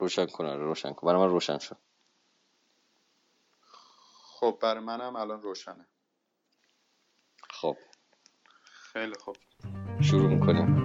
روشن کن آره روشن کن. برای من روشن شد خب برای منم الان روشنه. خب. خیلی خوب. شروع می‌کنیم.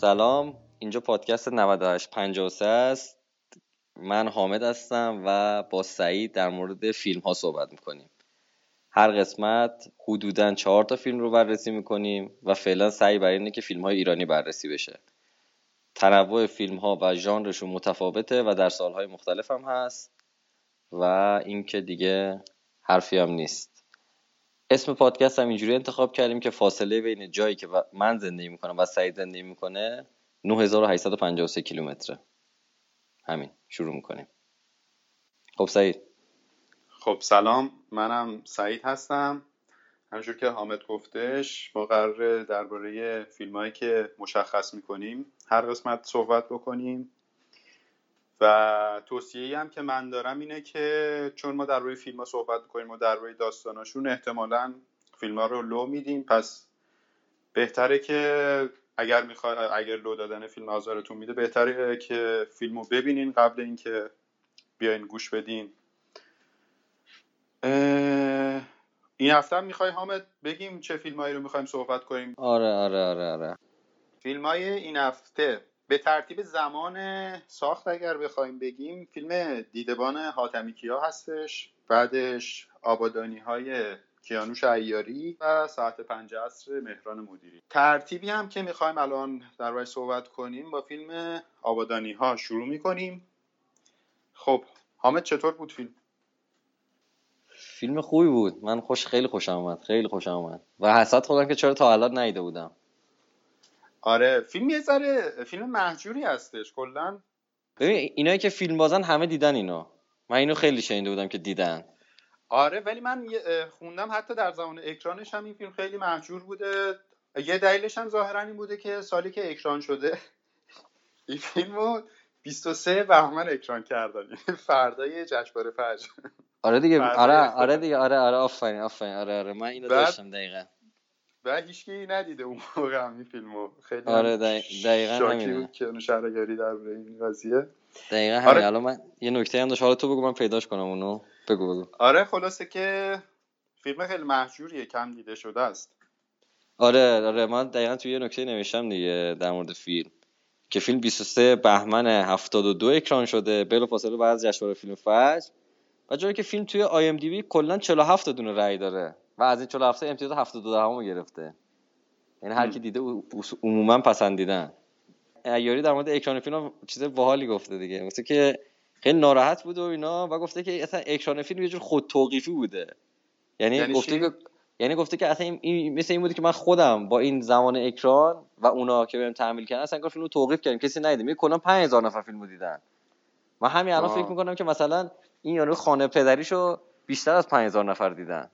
سلام. اینجا پادکست 9853 است. من حامد هستم و با سعید در مورد فیلم ها صحبت می‌کنیم. هر قسمت حدودا چهار تا فیلم رو بررسی می‌کنیم و فعلا سعی بر اینه که فیلم های ایرانی بررسی بشه. تنوع فیلم ها و ژانرشون متفاوته و در سالهای مختلف هم هست و اینکه دیگه حرفی هم نیست. اسم پادکست هم اینجوری انتخاب کردیم که فاصله بین جایی که من زندگی می‌کنم و سعید زندگی می‌کنه 9853 کیلومتره. همین شروع می‌کنیم. خب سعید. خب سلام. منم سعید هستم. همجور که حامد گفتش ما قرار درباره فیلم هایی که مشخص می‌کنیم هر قسمت صحبت بکنیم. و توصیه هم که من دارم اینه که چون ما در روی فیلم ها صحبت کنیم و در روی داستاناشون احتمالا فیلم ها رو لو میدیم. پس بهتره که اگر می‌خواد اگر لو دادن فیلم آزارتون میده بهتره که فیلم رو ببینین قبل اینکه بیاین گوش بدین. این هفته هم می‌خوای حامد بگیم چه فیلم هایی رو می‌خوایم صحبت کنیم؟ آره آره آره آره. فیلم های این هفته. به ترتیب زمان ساخت اگر بخوایم بگیم فیلم دیدبان حاتمی کیا هستش. بعدش آبادانی های کیانوش ایاری و ساعت پنج عصر مهران مدیری. ترتیبی هم که می‌خوایم الان در صحبت کنیم با فیلم آبادانی ها شروع می‌کنیم. خب حامد چطور بود فیلم؟ فیلم خوبی بود. من خوش خیلی خوشم آمد خیلی خوشم آمد و حسد خودم که چرا تا الان نیده بودم. آره فیلم یه ذره فیلم محجوری هستش کلا. ببین اینایی که فیلم بازن همه دیدن اینو. من اینو خیلی شنیده بودم که دیدن. آره ولی من خوندم حتی در زمان اکرانش هم این فیلم خیلی محجور بوده. یه دلیلش هم ظاهرا این بوده که سالی که اکران شده این فیلمو 23 بهمن اکران کردن. فردای جشنواره فجر. آره دیگه آره آره دیگه آره آره آفرین آفرین. آره آره من اینو داشتم دقیقا. و هیچکی ندیده اون موقع هم این فیلمو. خیلی آره دقیقا شاکی بود که اونو شرگری در این قضیه. دقیقا همین. آره. الان من یه نکته هم داشت. حالا تو بگو من پیداش کنم اونو. بگو بگو. آره خلاصه که فیلم خیلی محجوریه. کم دیده شده است. آره آره. من دقیقا توی یه نکته نوشتم دیگه در مورد فیلم. که فیلم 23 بهمن 72 اکران شده. بلافاصله بعد از جشنواره فیلم فجر. و جایی که فیلم توی آی ام دی بی کلا 47 دونه رأی داره. و از این 47 امتیاز 72 دهمو گرفته. یعنی هر کی دیده عموما پسندیدن ایاری در مورد اکران فیلم چیز باحالی گفته دیگه. مثل که خیلی ناراحت بود و اینا و گفته که اصلا اکران فیلم یه جور خود توقیفی بوده. یعنی, یعنی گفته که یعنی گفته که اصلا این مثل این بوده که من خودم با این زمان اکران و اونا که بهم تحمیل کردن اصلا فیلمو توقیف کردیم. کسی ندیده. می کلا 5000 نفر فیلمو دیدن. من همین الان فکر می‌کنم که مثلا این یارو خانه پدریشو بیشتر از 5000 نفر دیدن.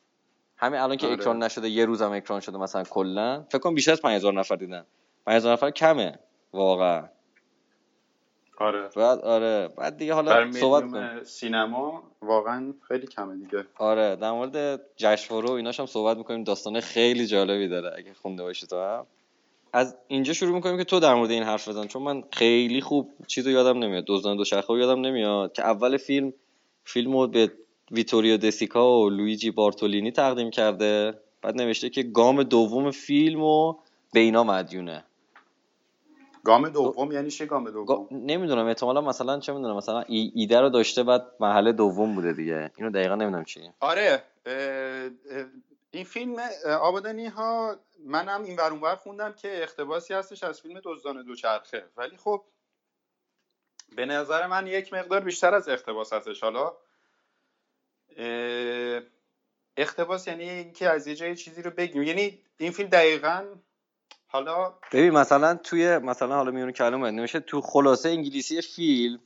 همین الان که آره. اکران نشده یه روزم اکران شده مثلا کلا. فکر کنم بیشتر از 5000 نفر دیدن 5000 نفر کمه. واقعا. آره. بعد آره. بعد دیگه حالا صحبت کنیم. سینما واقعا خیلی کمه دیگه. آره. در مورد جشنواره و ایناش هم صحبت می‌کنیم. داستان خیلی جالبی داره اگه خونده باشی تو هم. از اینجا شروع می‌کنیم که تو در مورد این حرف بزن. چون من خیلی خوب چیزو یادم نمیاد. دزدان دو شخه یادم نمیاد که اول فیلم فیلمو به ویتوریو دسیکا و لویجی بارتولینی تقدیم کرده. بعد نوشته که گام دوم فیلمو به اینا مدیونه. گام دوم یعنی چه گام دوم؟ نمی‌دونم احتمالا مثلا چه می‌دونم مثلا ایده رو داشته بعد مرحله دوم بوده دیگه. اینو دقیقا نمی‌دونم چی آره این فیلم آبادانی ها منم این ور خوندم که اقتباسی هستش از فیلم دزدان دوچرخه. ولی خب به نظر من یک مقدار بیشتر از اختباس هستش. حالا اختباس یعنی اینکه از یه جای چیزی رو بگیم. یعنی این فیلم دقیقا حالا ببین مثلا توی مثلا حالا میونه کلمه نمیشه تو خلاصه انگلیسی فیلم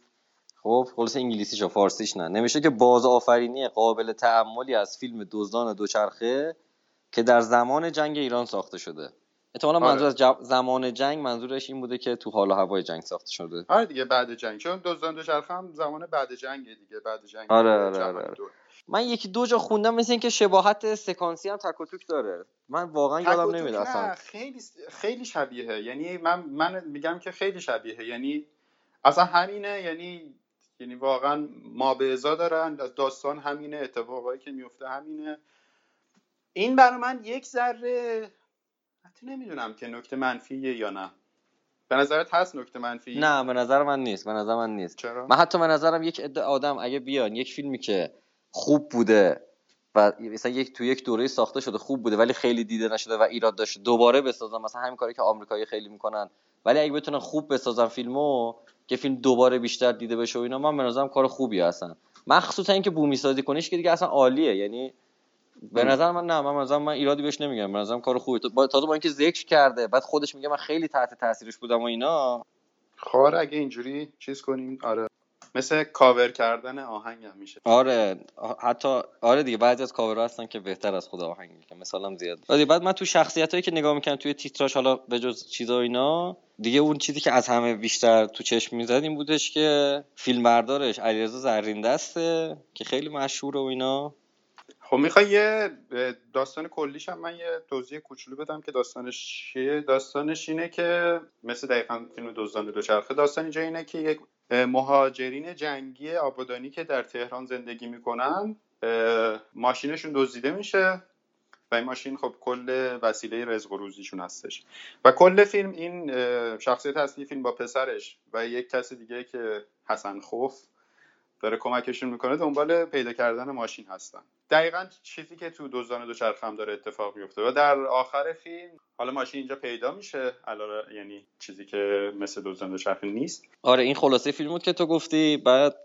خب خلاصه انگلیسیش و فارسیش نه نمیشه که باز آفرینی قابل تعملی از فیلم دزدان دوچرخه که در زمان جنگ ایران ساخته شده. احتمالا آره. منظور از زمان جنگ منظورش این بوده که تو حال و هوای جنگ ساخته شده. آره دیگه بعد جنگ. چون دزدان دوچرخه هم زمان بعد جنگ دیگه بعد جنگ آره آره, آره. من یکی دو جا خوندم مثل اینکه شباهت سکانسی هم تک و توک داره. من واقعا یادم نمیاد اصلا. خیلی خیلی شبیهه. یعنی من من میگم که خیلی شبیهه. یعنی اصلا همینه. یعنی یعنی واقعا ما به ازا دارن داستان همینه اتفاقایی که میفته همینه. این برای من یک ذره حتی نمی‌دونم که نکته منفیه یا نه. به نظرت هست نکته منفی؟ نه به نظر من نیست. به نظر من نیست. چرا؟ من حتی به نظرم یک عده آدم اگه بیان یک فیلمی که خوب بوده و مثلا یک تو یک دوره ساخته شده خوب بوده ولی خیلی دیده نشده و ایراد داشته. دوباره بسازن مثلا همین کاری که آمریکایی خیلی می‌کنن. ولی اگه بتونن خوب بسازن فیلمو که فیلم دوباره بیشتر دیده بشه و اینا من به نظرم کار خوبی هستن. مخصوصا اینکه بومی سازی کنیش که دیگه اصلا عالیه. یعنی به نظر من نه من مثلا من ایرادی بهش نمیگم. به نظرم کار خوبی. تازه با اینکه ذکر کرده بعد خودش میگه من خیلی تحت تاثیرش بودم و اینا. خار اگه اینجوری چیز کنیم. آره. مثل کاور کردن آهنگ هم میشه. آره حتی آره دیگه بعضی از کاور هستن که بهتر از خود آهنگ که مثلا زیاد. آره بعد من تو شخصیت هایی که نگاه می‌کنم توی تیتراش حالا به جز چیزا اینا دیگه اون چیزی که از همه بیشتر تو چشم می‌زد این بودش که فیلم بردارش علیرضا زرین دسته که خیلی مشهوره و اینا. خب می‌خوای یه داستان کلیش هم من یه توضیح کوچولو بدم که داستانش چیه. داستانش اینه که مثل دقیقا فیلم دزدان دوچرخه داستان اینجا اینه که یک مهاجرین جنگی آبادانی که در تهران زندگی می‌کنن ماشینشون دزدیده میشه و این ماشین خب کل وسیله رزق و روزیشون هستش. و کل فیلم این شخصیت اصلی فیلم با پسرش و یک کس دیگه که حسن خوف داره کمکشون می‌کنه دنبال پیدا کردن ماشین هستن. دقیقا چیزی که تو دزدان دوچرخه هم داره اتفاق میفته و در آخر فیلم حالا ماشین اینجا پیدا میشه علاوه یعنی چیزی که مثل دزدان دوچرخه نیست. آره این خلاصه فیلم بود که تو گفتی بعد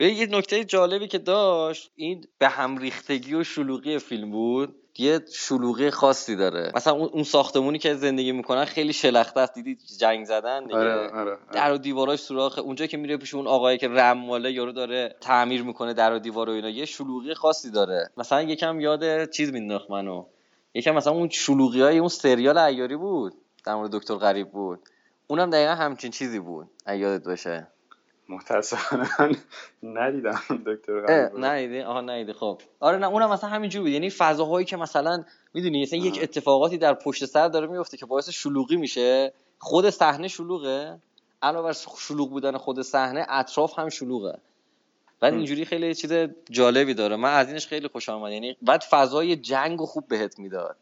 یه نکته جالبی که داشت این به هم ریختگی و شلوغی فیلم بود. یه شلوغی خاصی داره. مثلا اون ساختمونی که زندگی می‌کنن خیلی شلخته است. دیدی جنگ زدن دیگه؟ آره، آره، آره. در و دیواراش سوراخ. اونجا که میره پیش اون آقایی که رماله یارو داره تعمیر می‌کنه در و دیوار و اینا یه شلوغی خاصی داره. مثلا یکم یاد چیز مینداخت منو. یکم مثلا اون شلوغی های اون سریال عیاری بود. در مورد دکتر غریب بود. اونم دقیقا همچین چیزی بود. یادت باشه. متاسفانه ندیدم دکتر ندیدی؟ آها ندیدی. خب. آره نه اونم مثلا همینجوری بود. یعنی فضاهایی که مثلا می‌دونی مثلا یک اتفاقاتی در پشت سر داره میفته که باعث شلوغی میشه. خود صحنه شلوغه. علاوه بر شلوغ بودن خود صحنه اطراف هم شلوغه. بعد اینجوری خیلی چیز جالبی داره. من از اینش خیلی خوشم اومد. یعنی بعد فضای جنگ خوب بهت می‌داد.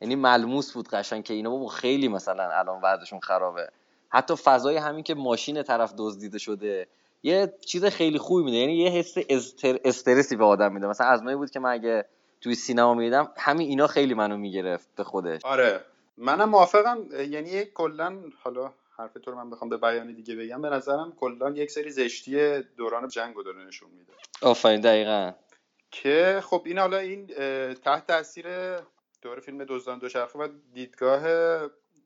یعنی ملموس بود قشنگ که اینا خیلی مثلا الان وضعشون خرابه. حتی فضای همین که ماشین طرف دزدیده شده یه چیز خیلی خوبی میده. یعنی یه حس استر... استرسی به آدم میده. مثلا از بود که من اگه توی سینما میدم همین اینا خیلی منو می‌گرفت به خودش. آره. منم موافقم. یعنی کلا حالا حرف تو رو من بخوام به بیانی دیگه بگم به نظرم کلا یک سری زشتی دوران جنگ رو داره نشون میده. آفرین دقیقا. که خب این حالا این تحت تاثیر دور فیلم دزدان دوچرخه و دیدگاه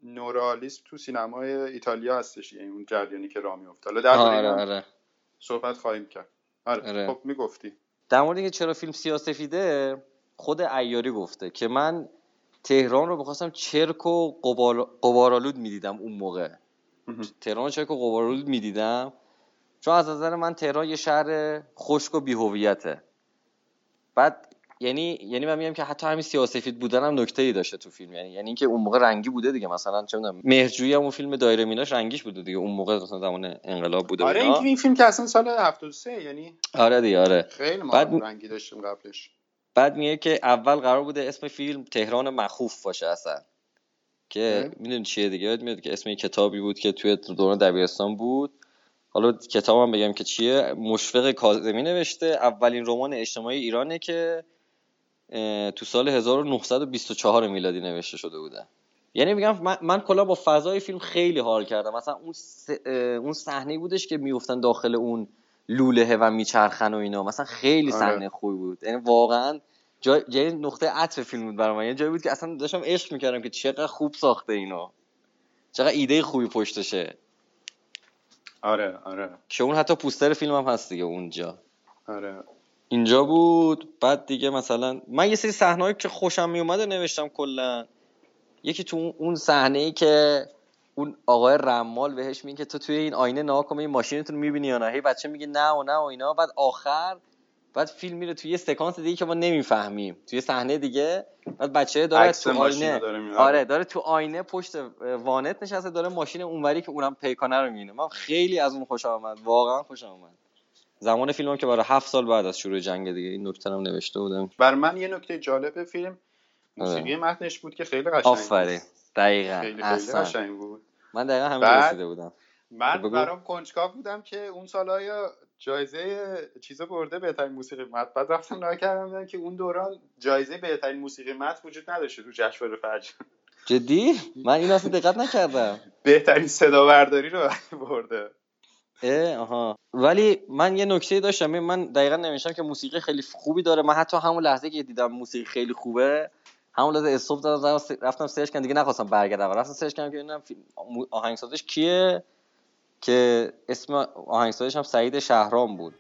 نورالیسم تو سینمای ایتالیا هستش یعنی اون جریانی که راه میفته حالا در آره آره. صحبت خواهیم کرد. آره, آره. خب می‌گفتی. در مورد اینکه چرا فیلم سیاسفیده خود ایاری گفته که من تهران رو می‌خواستم چرک و قبارالود می‌دیدم اون موقع. تهران چرک و قبارالود می‌دیدم. چون از نظر من تهران یه شهر خشک و بیهویته. بعد یعنی یعنی من میگم که حتی همین سیاسفید بودن هم نکته ای داشته تو فیلم. یعنی یعنی اینکه اون موقع رنگی بوده دیگه. مثلا چه می‌دونم مهرجویی هم اون فیلم دایره میناش رنگیش بوده دیگه. اون موقع مثلا زمان انقلاب بوده آره این, این فیلم که اصلا سال 73 یعنی آره دیگه آره. خیلی ما بعد... رنگی داشتیم قبلش. بعد میگه که اول قرار بوده اسم فیلم تهران مخوف باشه اصلا. که می‌دونی چیه دیگه؟ یاد میاد که اسم کتابی بود که توی دوران دبیرستان بود. حالا کتابم بگم که چیه؟ مشفق کاظمی نوشته. اولین رمان اجتماعی ایرانه که تو سال 1924 میلادی نوشته شده بوده. یعنی میگم من, من کلا با فضای فیلم خیلی حال کردم. مثلا اون س... اون صحنه بودش که میفتن داخل اون لوله و میچرخن و اینا. مثلا خیلی آره. صحنه خوبی بود. یعنی واقعا جای, جای نقطه عطف فیلم بود برای من یه جایی بود که اصلا داشتم عشق می‌کردم که چقدر خوب ساخته اینا. چقدر ایده خوبی پشتشه. آره آره. که اون حتی پوستر فیلم هم هست دیگه اونجا. آره. اینجا بود بعد دیگه مثلا من یه سری صحنه‌ای که خوشم میومده نوشتم کلا. یکی تو اون صحنه ای که اون آقای رمال بهش میگه تو توی این آینه نگاه کن این ماشینتون می‌بینی یا نه؟ هی بچه میگه نه و نه و اینا. بعد آخر بعد فیلم میره توی یه سکانس دیگه که ما نمی‌فهمیم. توی صحنه دیگه بعد بچه داره تو آینه داره. آره داره تو آینه پشت وانت نشسته داره ماشین اونوری که اونم پیکانه رو می‌بینه. من خیلی از اون خوشم آمد واقعا خوشم آمد زمان فیلمم که برای هفت سال بعد از شروع جنگ دیگه این نکته هم نوشته بودم. بر من یه نکته جالب فیلم موسیقی متنش بود که خیلی قشنگ. آره. آفرین. دقیقا. خیلی خیلی قشنگ بود. من دقیقا همین رسیده بودم. من بگو. برام کنجکاو بودم که اون سالهای جایزه چیزا برده بهترین موسیقی متن بعد رفتم نگاه کردم دیدم که اون دوران جایزه بهترین موسیقی متن وجود نداشته تو جشنواره فجر جدی؟ من این اصلا دقت نکردم. بهترین صدا برداری رو برده. آها. ولی من یه نکته داشتم من دقیقا نوشتم که موسیقی خیلی خوبی داره. من حتی همون لحظه که دیدم موسیقی خیلی خوبه همون لحظه استوب دادم رفتم سرچ کردم دیگه نخواستم برگردم. رفتم سرچ کردم که ببینم آهنگسازش کیه؟ که اسم آهنگسازش هم سعید شهرام بود.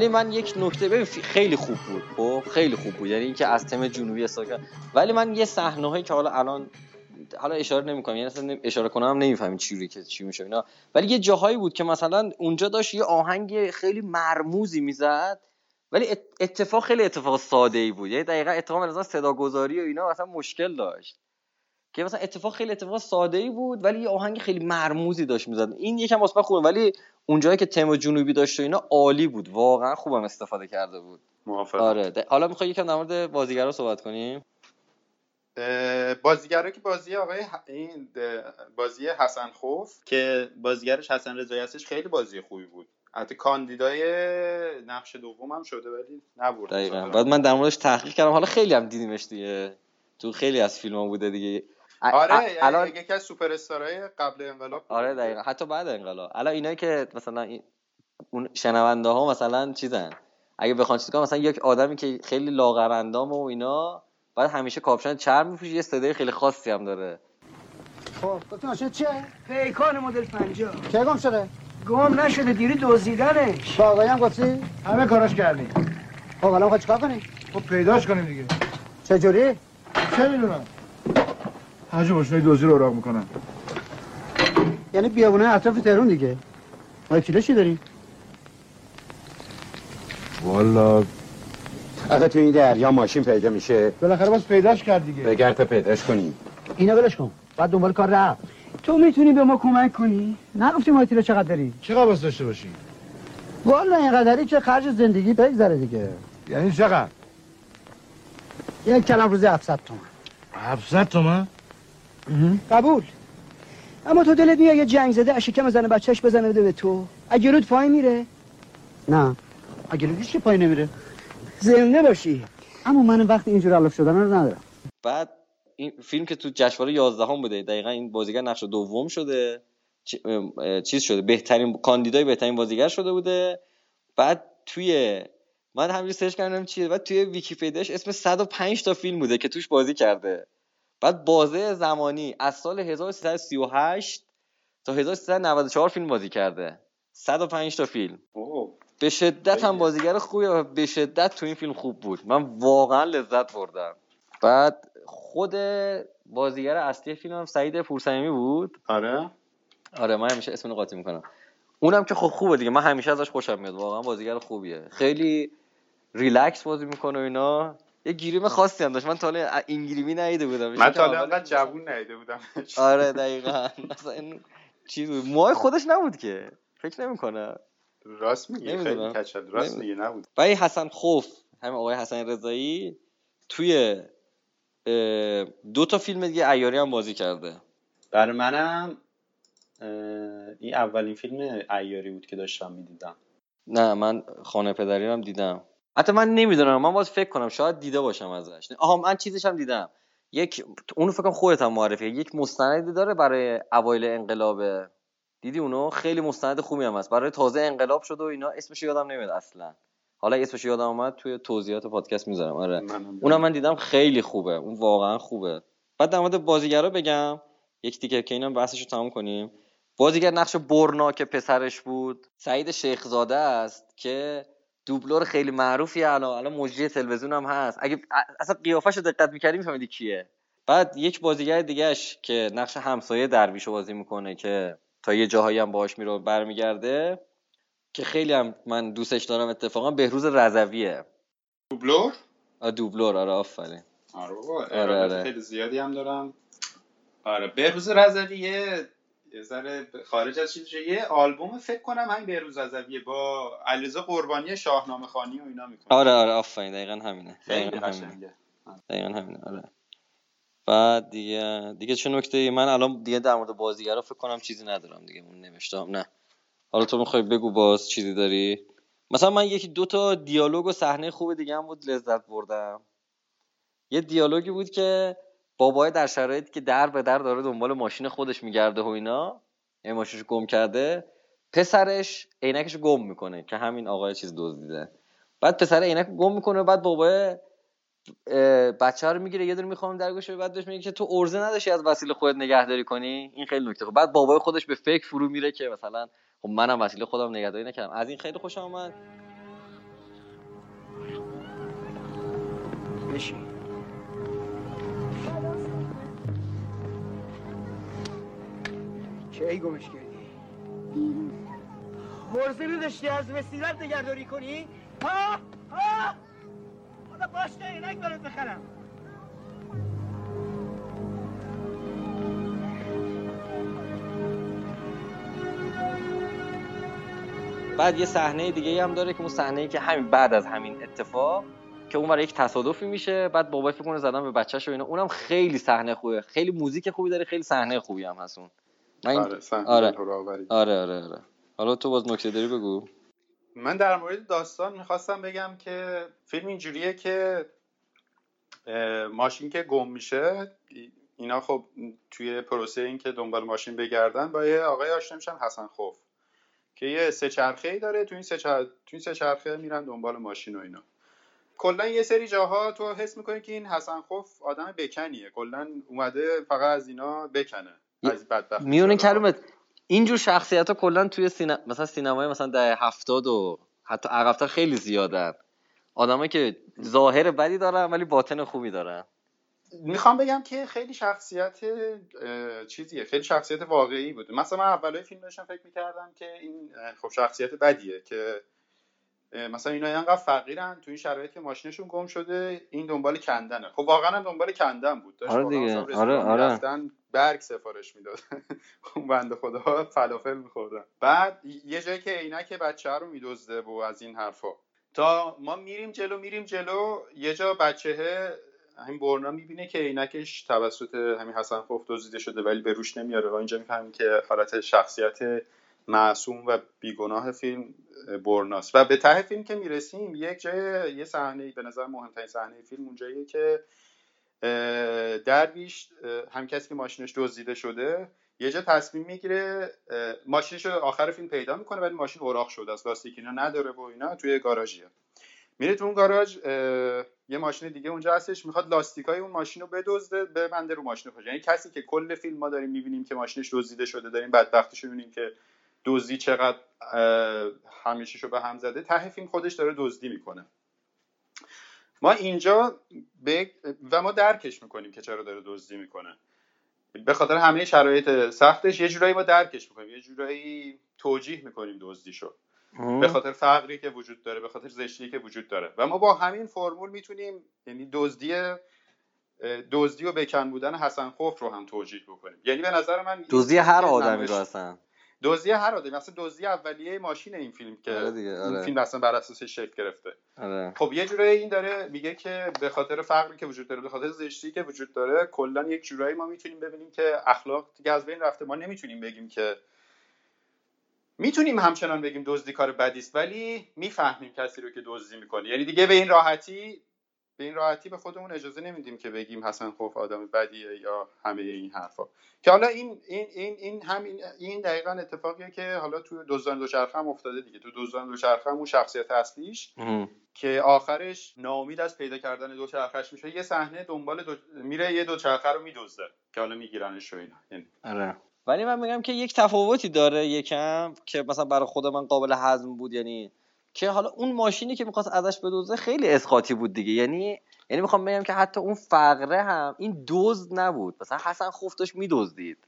ولی من یک نکته ببین خیلی خوب بود خب؟ خیلی خوب بود. یعنی اینکه از تم جنوبی استفاده ولی من یه صحنه هایی که حالا الان حالا اشاره نمی‌کنم یعنی اصلا اشاره کنم نمی‌فهمین چی روی که چی میشه اینا. ولی یه جاهایی بود که مثلا اونجا داشت یه آهنگ خیلی مرموزی می‌زد ولی ات- اتفاق خیلی اتفاق ساده ای بود. یعنی دقیقا اتفاق مثلا صداگذاری و اینا مثلا مشکل داشت. که مثلا اتفاق خیلی اتفاق ساده ای بود ولی یه آهنگ خیلی مرموزی داشت می‌زد. این یکم من خوبه ولی اونجایی که تم جنوبی داشت و اینا عالی بود. واقعا خوبم استفاده کرده بود. موافقم. آره. ده- حالا می‌خوای یکم در مورد بازیگرا صحبت کنیم؟ بازیگرا که بازی آقای ح- این ده- بازی حسن خوف که بازیگرش حسن رضایی هستش خیلی بازی خوبی بود. حتی کاندیدای نقش دوم هم شده ولی نبرد دقیقا. بعد من در موردش تحقیق کردم. حالا خیلی هم دیدیمش دیگه. تو خیلی از فیلم ها بوده دیگه. آره ا- الان یکی از سوپر استارهای قبل انقلاب. آره دقیقا حتی بعد انقلاب الان اینایی که مثلا این اون شنونده ها مثلا چیزن اگه بخوان چیز کنن مثلا یک آدمی که خیلی لاغر اندامه و اینا بعد همیشه کاپشن چرم میپوشه یه صدای خیلی خاصی هم داره خب گفتی ماشین چیه؟ پیکان مدل 50 کی گم شده؟ گم نشده دیری دزدیدنش به آگاهی هم گفتی؟ همه کاراش کردیم خب الان می‌خوای چیکار کنی؟ خب پیداش کنیم دیگه چجوری؟ چه می‌دونم حاج ماشینای دوزی رو اوراق می‌کنن یعنی بیابونه اطراف تهرون دیگه. ما کیلو چی داریم؟ والا. آخه تو این دریا ماشین پیدا میشه. بالاخره باز پیداش کرد دیگه. بگرد تا پیداش کنیم. اینو ولش کن. بعد دنبال کار رفت. تو می‌تونی به ما کمک کنی؟ نگفتی ما کیلو چقدر داری؟ چه قباس داشته باشی والا اینقدری که خرج زندگی بگذره دیگه. یعنی چقدر؟ یک کلم روزی 700 تومن 700 تومن قبول. اما تو دلت میاد یه جنگ زده از شکم زن بچهش بزنه بده به تو. اگه رود پای میره. نه. اگه هیچ که پای نمیره. زنده باشی. اما من وقت اینجور علف شدن رو ندارم. بعد این فیلم که تو جشنواره 11 هم بوده دقیقا این بازیگر نقش دوم شده. چیز شده بهترین کاندیدای بهترین بازیگر شده بوده. بعد توی من همینجوری سرچ کردم چیه بعد توی ویکیپدیاش اسم 105 تا فیلم بوده که توش بازی کرده. بعد بازه زمانی از سال 1338 تا 1394 فیلم بازی کرده. 105 تا فیلم. اوه. به شدت هم. بازیگر خوبیه و به شدت تو این فیلم خوب بود. من واقعا لذت بردم. بعد خود بازیگر اصلی فیلم هم سعید پورسلیمی بود. آره. آره من همیشه اسم قاطی می‌کنم. اونم که خب خوبه دیگه. من همیشه ازش خوشم میاد. واقعا بازیگر خوبیه. خیلی ریلکس بازی می‌کنه و اینا. یه گیریم خاصی هم داشت. من تا حالا این گیریمی ندیده بودم. من تا حالا انقدر جوون ندیده بودم. آره دقیقا. مثلا این چیز بود. موهای خودش نبود که. فکر نمی‌کنم راست میگی خیلی. کچل. راست میگی نبود. و این حسن خوف همین آقای حسن رضایی توی دو تا فیلم دیگه ایاری هم بازی کرده. برای منم این اولین فیلم ایاری بود که داشتم می‌دیدم. نه من خانه پدری رو هم دیدم. حتی من نمی‌دونم. من باید فکر کنم شاید دیده باشم ازش. آها من چیزش هم دیدم. یک اونو فکر کنم خودت هم معرفی یک مستندی داره برای اوایل انقلاب. دیدی اونو؟ خیلی مستند خوبی هم هست. برای تازه انقلاب شده و اینا اسمش یادم نمیاد اصلا. حالا اسمش یادم اومد توی توضیحات پادکست می‌ذارم. آره. اونم من دیدم خیلی خوبه. اون واقعا خوبه. بعد در مورد بازیگرا بگم. یک دیگه که اینم بحثش رو تموم کنیم. بازیگر نقش برنا که پسرش بود. سعید شیخزاده است که دوبلور خیلی معروفی الان. الان مجری تلویزیون هم هست. اگه اصلا قیافش رو دقت می‌کردی میفهمیدی کیه. بعد یک بازیگر دیگهش که نقش همسایه درویش رو بازی می‌کنه که تا یه جاهایی هم باهاش میره برمیگرده که خیلی هم من دوستش دارم اتفاقا بهروز رضویه. دوبلور؟ دوبلور. آره آفرین. آره آره، آره. خیلی زیادی هم دارم. آره بهروز رضوی یه یه ذره خارج از چیزشه یه آلبوم فکر کنم همین بهروز رضویه با علیرضا قربانی شاهنامه خانی و اینا می‌کنه. آره آره آفرین. دقیقا همینه. دقیقا همینه. دقیقا همینه آره. بعد دیگه دیگه چه نکته ای؟ من الان دیگه در مورد بازیگرا فکر کنم چیزی ندارم دیگه. اون نوشتم نه. حالا تو می‌خوای بگو باز چیزی داری؟ مثلا من یکی دو تا دیالوگ و صحنه خوب دیگه هم بود لذت بردم. یه دیالوگی بود که بابای در شرایطی که در به در داره دنبال ماشین خودش میگرده و اینا یه ماشینش گم کرده پسرش عینکش رو گم می‌کنه که همین آقای چیز دزدیده. بعد پسر عینک گم می‌کنه بعد بابای بچه رو می‌گیره یه دونه می‌خوام در گوشه بعد بهش میگه که تو ارزه نداشتی از وسیله خودت نگهداری کنی؟ این خیلی نکته خوب. بعد بابای خودش به فکر فرو میره که مثلا خب منم وسیله خودم نگهداری نکردم. از این خیلی خوشم اومد. بشین. کی گمش کردی. ارزه نداشتی از وسیلت نگهداری کنی؟ ها؟ ها؟ خدا باش نه اینک برات بخرم. بعد یه صحنه دیگه هم داره که اون صحنه که همین بعد از همین اتفاق که اون برای یک تصادفی میشه بعد بابای فکر کنه زدن به بچه‌ش و اینا. اونم خیلی صحنه خوبه. خیلی موزیک خوبی داره خیلی صحنه خوبی هم هست اون. من آره آره. آره آره آره. حالا تو باز نکته داری بگو. من در مورد داستان می‌خواستم بگم که فیلم اینجوریه که ماشین که گم میشه اینا خب توی پروسه این که دنبال ماشین بگردن با یه آقای آشنا میشن حسن خوف که یه سه چرخه ای داره تو این سه چر... تو این سه چرخه میرن دنبال ماشین و اینا. کلا یه سری جاها تو حس می‌کنی که این حسن خوف آدم بکنیه. کلا اومده فقط از اینا بکنه. میونه. کلمت اینجور شخصیت ها کلا توی سینما مثلا سینمای مثلا ده هفتاد و حتی عقبتر خیلی زیادن. آدمایی که ظاهر بدی دارن ولی باطن خوبی دارن. می‌خوام بگم که خیلی شخصیت چیزیه. خیلی شخصیت واقعی بود. مثلا من اولای فیلم داشتم فکر می‌کردم که این خب شخصیت بدیه که مثلا اینا اینقدر فقیرن تو این شرایط که ماشینشون گم شده این دنبال کندنه. خب واقعا هم دنبال کندن بود. داشت آره دیگه. آره، آره. برگ سفارش می‌داد. اون بنده خدا فلافل میخوردن. بعد یه جایی که عینک بچه رو میدزده و از این حرفا. تا ما میریم جلو میریم جلو یه جا بچه همین برنا می‌بینه که عینکش توسط همین حسن خوف دزدیده شده ولی به روش نمیاره. و اینجا می‌فهمیم که حالت شخصیت معصوم و بیگناه فیلم اه، برناست و به ته فیلم که می‌رسیم یک جای یه صحنه به نظر مهمترین صحنه فیلم اونجاییه که درویش هم کسی که ماشینش دزدیده شده یه جا تصمیم می‌گیره ماشینش رو آخر فیلم پیدا می‌کنه ولی ماشین اوراق شده است. لاستیک اینا نداره و اینا توی گاراژیه. میره تو اون گاراژ یه ماشین دیگه اونجا هستش می‌خواد لاستیکای اون ماشین رو بدزده ببنده رو ماشین خودش. یعنی کسی که کل فیلم ما داریم می‌بینیم که ماشینش دزدیده شده داریم بدبختیش رو می‌بینیم که دزدی چقدر همیشهشو به هم زده. ته فیلم خودش داره دزدی می‌کنه. ما اینجا به و ما درکش می‌کنیم که چرا داره دزدی می‌کنه. به خاطر همه شرایط سختش یه جورایی ما درکش می‌کنیم. یه جورایی توجیه می‌کنیم دزدیشو به خاطر فقری که وجود داره به خاطر زشتی که وجود داره. و ما با همین فرمول می‌تونیم یعنی دزدی دزدی و بکن بودن حسن خوف رو هم توجیه بکنیم. یعنی به نظر من دوزی هر آدمی رو هستن. دزدی هر آدمی مثلا دزدی اولیه ماشین این فیلم که آره دیگه، آره. این فیلم اصلا بر اساسش شکل گرفته. آره. خب یه جورایی این داره میگه که به خاطر فقری که وجود داره به خاطر زشتی که وجود داره کلا یک جورایی ما می‌تونیم ببینیم که اخلاق دیگه از بین رفته. ما نمی‌تونیم بگیم که می‌تونیم همچنان بگیم دزدی کار بدی است ولی می‌فهمیم کسی رو که دزدی می‌کنه. یعنی دیگه به این راحتی به این راحتی به خودمون اجازه نمیدیم که بگیم حسن خوف آدم بدیه یا همه این حرفا. که حالا این این این این همین این دقیقا اتفاقیه که حالا تو دزدان دوچرخه هم افتاده دیگه. تو دزدان دوچرخه هم اون شخصیت اصلیش. که آخرش ناامید از پیدا کردن دوچرخش میشه یه صحنه دنبال دو... میره یه دوچرخه رو میدزده که حالا میگیرنش و اینا. یعنی آره. ولی من میگم که یک تفاوتی داره یکم که مثلا برای خود من قابل هضم بود. یعنی که حالا اون ماشینی که می‌خواست ازش بدوزه خیلی اسقاطی بود دیگه. یعنی یعنی می‌خوام بگم که حتی اون فقره هم این دزد نبود. مثلا حسن خوف داشت میدزدید.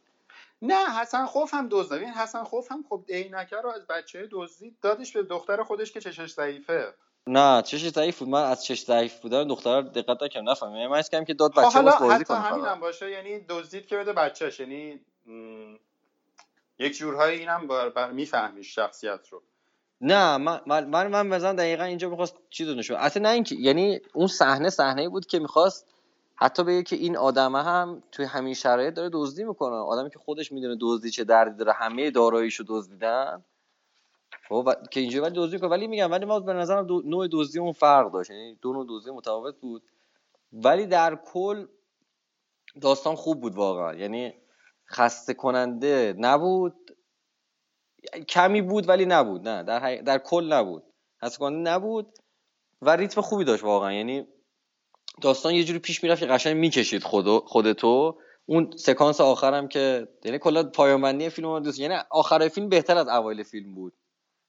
نه حسن خوف هم دزده. ببین حسن خوف هم خب عینکه رو از بچه دزدید دادش به دختر خودش که چشش ضعیفه. نه چش ضعیف بود. من از چش ضعیف بودن دختر دقت نکردم. نفهمیدم. یعنی من که داد خب بچه حالا بازی حتی کنه همین. هم باشه. یعنی دزدید که بده بچهش. یعنی م، یک جورهایی اینم بر, بر میفهمیش شخصیت رو. نه من من من, مثلا دقیقا اینجا می‌خواست چی رو نشون اصلا نه اینکه یعنی اون صحنه صحنه بود که می‌خواست حتی بگه که این آدمه هم توی همین شرایط داره دزدی می‌کنه. آدمی که خودش می‌دونه دزدی چه دردی داره همه داراییشو دزدیدن. خب و- که اینجوری ولی دزدی ولی میگم ولی ما به نظرم دو... نوع دزدی اون فرق داشت. یعنی دو نوع دزدی متفاوت بود. ولی در کل داستان خوب بود واقعا. یعنی خسته کننده نبود. کمی بود ولی نبود نه در, حقیق- در کل نبود. خسته کننده نبود و ریتم خوبی داشت واقعا. یعنی داستان یه جوری پیش می‌رفت که قشنگ می‌کشید خودو خودتو. اون سکانس آخرم که یعنی کلا پایان فیلم دوست یعنی آخر فیلم بهتر از اوایل فیلم بود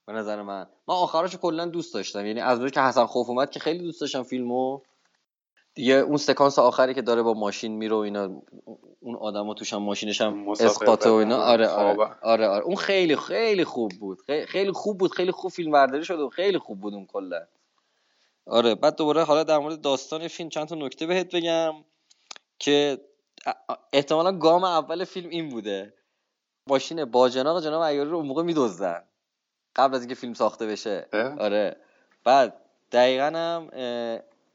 به نظر من. من آخراشو کلا دوست داشتم. یعنی از که حسن خوف اومد که خیلی دوست داشتم فیلمو. دیگه اون سکانس آخری که داره با ماشین میره و اینا اون آدما توش هم ماشینش هم اسقاطه و اینا. آره آره. خوابه. آره آره. اون خیلی خیلی خوب بود. خیلی, خوب بود. خیلی خوب فیلم برداری شده و خیلی خوب بود اون کلا. آره. بعد دوباره حالا در مورد داستان فیلم چند تا نکته بهت بگم که احتمالا گام اول فیلم این بوده. ماشین باجناق جناب عیاری رو اون موقع میدزدن. قبل از اینکه فیلم ساخته بشه. اه؟ آره. بعد دقیقا هم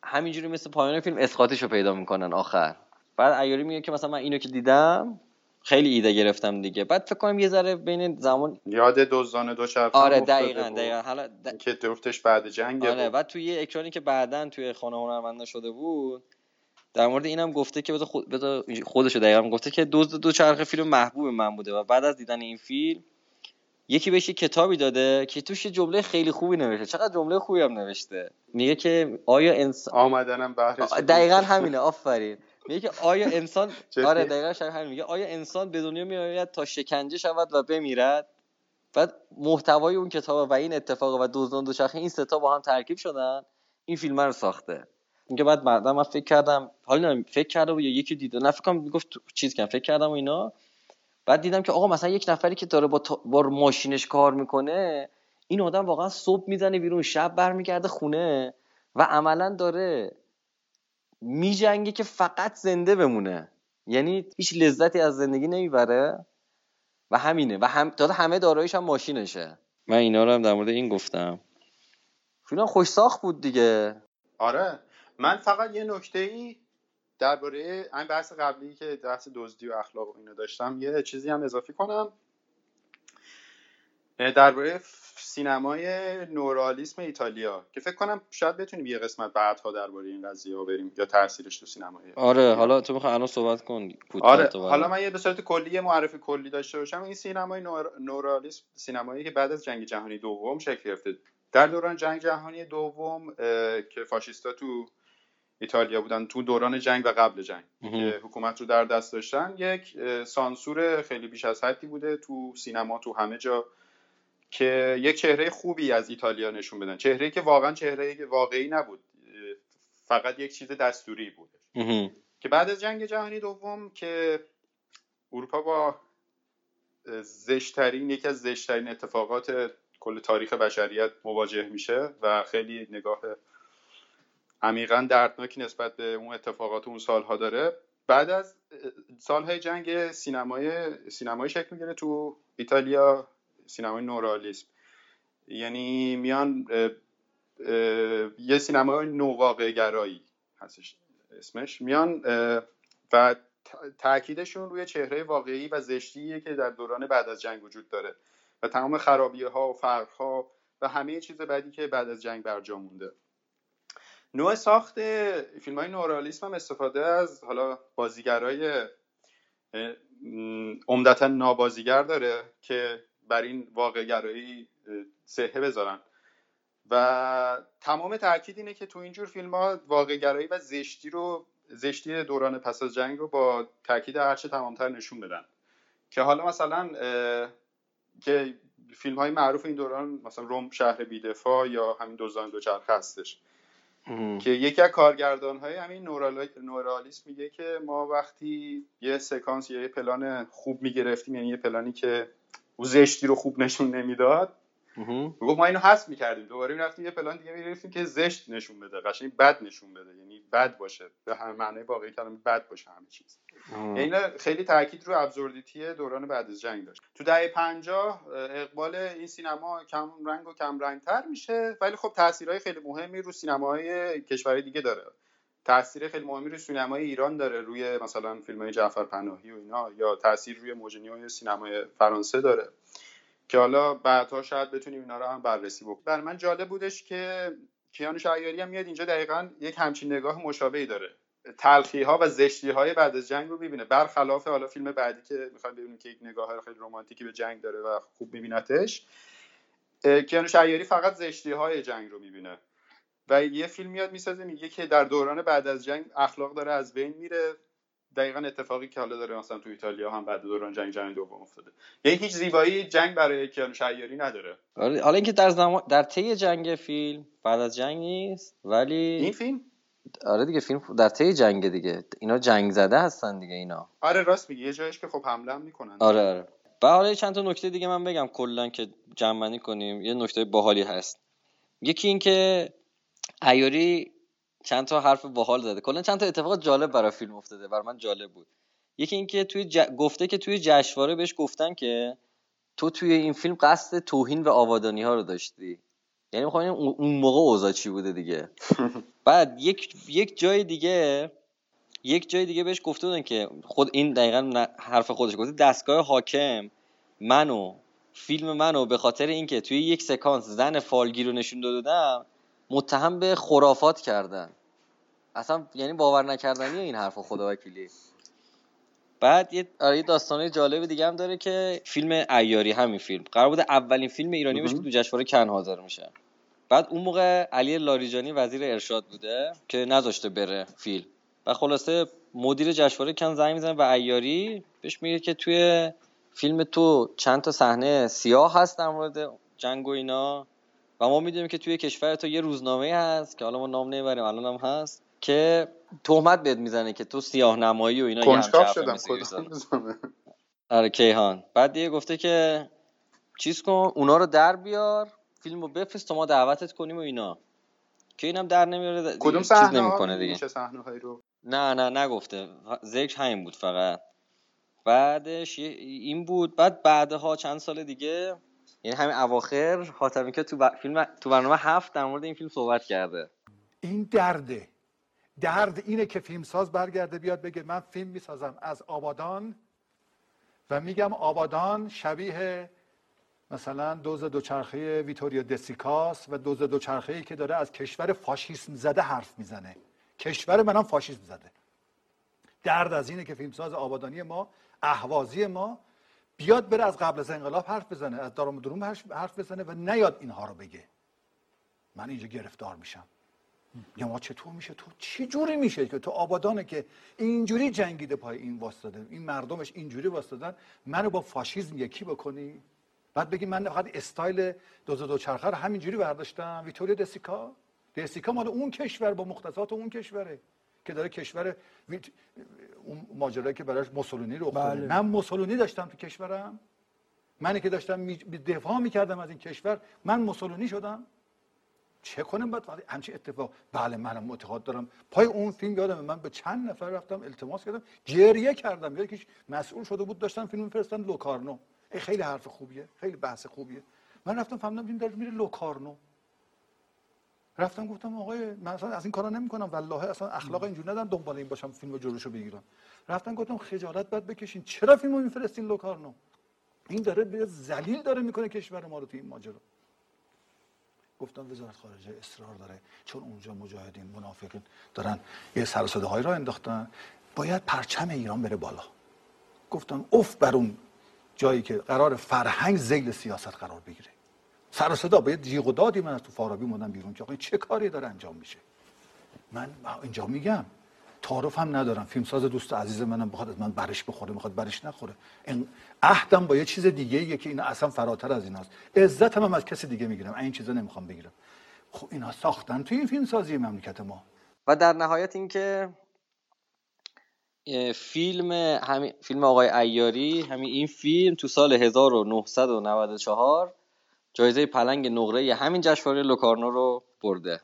همینجوری مثل پایان فیلم اسقاطش رو پیدا می‌کنن آخر. بعد عیاری میگه که مثلا من اینو که دیدم خیلی ایده گرفتم دیگه. بعد فکر کنم یه ذره بین زمان یاد دزدان دوچرخه آره هم افتاده دقیقا بود. دقیقا. حالا د... که دفتش بعد جنگ آره بود. بعد توی یه اکرانی که بعدا توی خانه هنرمندا شده بود در مورد اینم گفته که بذار خود خودشو دقیقا گفته که دزد دو چرخه فیلم محبوب من بوده و بعد از دیدن این فیلم یکی بهش یه کتابی داده که توش یه جمله خیلی خوبی نوشته. چقدر جمله خوبی هم نوشته؟ میگه که آیا انسان آمدنم بهرش دقیقا همینه آفرین. میگه که آیا انسان؟ آره دقیقا شبیه همین. میگه آیا انسان به دنیا میآید تا شکنجه شود و بمیرد؟ بعد محتوای اون کتاب و این اتفاق و دزدان دوچرخه این ستا با هم ترکیب شدن. این فیلم رو ساخته. میگه بعد بعدا من فکر کردم حالا فکر کردم یا یکی دیده نه فکر کنم می‌گفت چیز کردم فکر کردم و اینا. بعد دیدم که آقا مثلا یک نفری که داره با, تا... با ماشینش کار می‌کنه این آدم واقعا صبح می‌زنه بیرون شب برمیگرده خونه و عملا داره میجنگه که فقط زنده بمونه. یعنی هیچ لذتی از زندگی نمی‌بره و همینه. و هم تازه همه داراییش هم ماشینشه. من اینا رو هم در مورد این گفتم. فیلم خوش ساخت بود دیگه. آره. من فقط یه نکته ای درباره این بحث قبلی که بحث دزدی و اخلاق و اینو داشتم یه چیزی هم اضافی کنم. درباره سینمای نورالیسم ایتالیا که فکر کنم شاید بتونیم یه قسمت بعدها درباره این قضیه ها بریم یا تاثیرش تو سینمای آره حالا تو می‌خوای الان صحبت کن آره حالا من یه به صورت کلی یه معرفی کلی داشته باشم. این سینمای نور... نورالیسم سینمایی که بعد از جنگ جهانی دوم شکل گرفته. در دوران جنگ جهانی دوم که فاشیستا تو ایتالیا بودن تو دوران جنگ و قبل جنگ. که حکومت رو در دست داشتن یک سانسور خیلی بیش از حدی بوده تو سینما تو همه جا که یک چهره خوبی از ایتالیا نشون بدن. چهره که واقعا چهره واقعی نبود. فقط یک چیز دستوری بود. که بعد از جنگ جهانی دوم که اروپا با زشترین یکی از زشترین اتفاقات کل تاریخ بشریت مواجه میشه و خیلی نگاه عمیقا دردناکی نسبت به اون اتفاقات اون سالها داره. بعد از سالهای جنگ سینمای سینمای شکل می‌گیره تو ایتالیا سینمای نورالیسم. یعنی میان یه سینمای نوواقع گرایی هستش اسمش. میان و تاکیدشون روی چهره واقعی و زشتیه که در دوران بعد از جنگ وجود داره و تمام خرابی ها و فرق ها و همه چیز بعدی که بعد از جنگ برجا مونده. نوع ساخت فیلم های نورالیسم هم استفاده از حالا بازیگرای عمدتا نابازیگر داره که بر این واقع گرایی سهه بذارن. و تمام تاکید اینه که تو اینجور فیلم ها واقع گرایی و زشتی رو زشتی دوران پس از جنگ رو با تاکید هرچه تمامتر نشون بدن. که حالا مثلا که فیلم های معروف این دوران مثلا روم شهر بیدفاع یا همین دوزان دوچرخه هستش. که یکی از کارگردان های همین نورالیسم میگه که ما وقتی یه سکانس یا یه پلان خوب می‌گرفتیم یعنی یه پلانی که او زشتی رو خوب نشون نمی‌داد گفت ما اینو حذف می‌کردیم. دوباره می‌رفتیم یه پلان دیگه می‌گرفتیم که زشت نشون بده. قشنگ بد نشون بده. یعنی بد باشه. به همه معنی واقعی کلمه بد باشه همه چیز. یعنی خیلی تاکید رو ابزوردیتی دوران بعد از جنگ داشت. تو دهه 50 اقبال این سینما کم رنگ و کم رنگ تر میشه. ولی خب تاثیرهای خیلی مهمی رو سینماهای کشورهای دیگه داره. تاثیر خیلی مهمی روی سینمای ایران داره. روی مثلا فیلم های جعفر پناهی و اینا یا تاثیر روی موجنی سینمای فرانسه داره. که حالا بعدها شاید بتونیم اینا رو هم بررسی بکنیم. برای من جالب بودش که کیانوش عیاری هم میاد اینجا دقیقا یک همچین نگاه مشابهی داره. تلخی ها و زشتی های بعد از جنگ رو می‌بینه. برخلاف حالا فیلم بعدی که می‌خوایم ببینیم که یک نگاه خیلی رمانتیکی به جنگ داره و خوب میبینتش کیانوش عیاری فقط زشتی های جنگ رو می‌بینه. و یه فیلم میاد می‌سازه میگه که در دوران بعد از جنگ اخلاق داره از بین میره. دقیقا اتفاقی که حالا داره مثلا تو ایتالیا هم بعد دوران جنگ جهانی دوم افتاده. یعنی هیچ زیبایی جنگ برای کیانوش عیاری نداره. حالا اینکه در زمان در طی جنگ فیلم بعد از جنگ نیست ولی این فیلم؟ آره دیگه فیلم در طی جنگ دیگه. اینا جنگ زده هستن دیگه اینا. آره راست میگی. یه جایش که خب حمله هم می‌کنن. آره آره. و حالا چند تا نکته دیگه من بگم کلا که جمع کنیم. یه نکته باحالی هست. یکی اینکه ایاری چند تا حرف باحال زده. کلا چند تا اتفاق جالب برای فیلم افتاده برای من جالب بود. یکی اینکه توی ج... گفته که توی جشنواره بهش گفتن که تو توی این فیلم قصد توهین و آوادانی ها رو داشتی. یعنی می‌خوام اون موقع اوضاع چی بوده دیگه. بعد یک یک جای دیگه یک جای دیگه بهش گفته بودن که خود این دقیقا حرف خودش گفته دستگاه حاکم منو فیلم منو به خاطر اینکه توی یک سکانس زن فالگیر رو نشون دادم متهم به خرافات کردن. اصلا یعنی باور نکردنی این حرف خدا وکیلی. بعد یه آره داستانه جالب دیگه هم داره که فیلم ایاری همین فیلم. قرار بوده اولین فیلم ایرانی باشه که تو جشنواره کن حاضر میشه. بعد اون موقع علی لاریجانی وزیر ارشاد بوده که نذاشته بره فیلم. و خلاصه مدیر جشنواره کن زنگ می‌زنه به ایاری بهش میگه که توی فیلم تو چند تا صحنه سیاه هست در مورد جنگ و اینا. و ما می‌دونیم که توی کشور تو یه روزنامه هست که حالا ما نام نمی‌بریم الان هم هست. که تهمت بهت می‌زنه که تو سیاه نمایی و اینا کنجکاو شدم آره کیهان. بعد دیگه گفته که چیز کن اونا رو در بیار فیلم رو بفرست تا ما دعوتت کنیم و اینا. که اینم در نمیاره دیگه کدوم چیز صحنه نمی‌کنه دیگه. چه صحنه رو؟ نه نه نگفته. ذکر همین بود فقط. بعدش یه- این بود. بعد بعدها چند سال دیگه یعنی همین اواخر حاتمی که تو ب- فیلم تو برنامه هفت در مورد این فیلم صحبت کرده. این درده. درد اینه که فیلمساز برگرده بیاد بگه من فیلم می‌سازم از آبادان و میگم آبادان شبیه مثلا دوز دوچرخه ویتوریا دسیکاس و دوز دوچرخه ای که داره از کشور فاشیسم زده حرف می‌زنه. کشور منم فاشیسم زده. درد از اینه که فیلمساز آبادانی ما اهوازی ما بیاد بره از قبل از انقلاب حرف بزنه از دارم دروم حرف بزنه و نیاد اینها رو بگه. من اینجا گرفتار میشم. یا ما چطور میشه؟ تو چی جوری میشه که تو آبادانه که اینجوری جنگیده پای این واسطاده این مردمش اینجوری واسطادن منو با فاشیسم یکی بکنی؟ بعد بگی من فقط استایل دوز دوچرخه رو همینجوری برداشتم. ویتوریا دسیکا دسیکا مال اون کشور با مختصات اون کشوره که داره کشور ویت... اون ماجرایی که براش موسولینی رو بله. من موسولینی داشتم تو کشورم. منی که داشتم می... دفاع می‌کردم از این کشور من موسولینی شدم. چه کنم؟ بعد وقتی همچین اتفاق بله منم اعتقاد دارم. پای اون فیلم یادم من به چند نفر رفتم التماس کردم گریه کردم. یکیش مسئول شده بود داشتن فیلم میفرستن لوکارنو. ای خیلی حرف خوبیه خیلی بحث خوبیه. من رفتم فهمیدم این داره میره لوکارنو. رفتم گفتم آقای من اصلا از این کارا نمی‌کنم والله اصلا اخلاق اینجوری ندارم دنبال این باشم فیلم جلوشو بگیرم. رفتم گفتم خجالت باید بکشین. چرا فیلمو میفرستین لوکارنو؟ این داره به ذلیل داره می‌کنه کشور ما رو تو این ماجرا. گفتم وزارت خارجه اصرار داره چون اونجا مجاهدین منافقین دارن یه سر و صداهایی را انداختن باید پرچم ایران بره بالا. گفتم اف بر اون جایی که قرار فرهنگ زیل سیاست قرار بگیره. سر صدا باید جیغ و دادی من از تو فارابی اومدم بیرون که آقا این چه کاری داره انجام میشه؟ من اینجا میگم. تعارف هم ندارم. فیلمساز دوست عزیز منم بخواد از من برش بخوره می‌خواد برش نخوره. این عهدم با یه چیز دیگه ایه که این اصلا فراتر از ایناست. عزتم هم از کسی دیگه می‌گیرم. این چیزا نمی‌خوام بگیرم. خب اینا ساختن توی این فیلمسازی مملکت ما. و در نهایت اینکه فیلم همین فیلم آقای ایاری همین این فیلم تو سال 1994 جایزه پلنگ نقره همین جشنواره لوکارنو رو برده.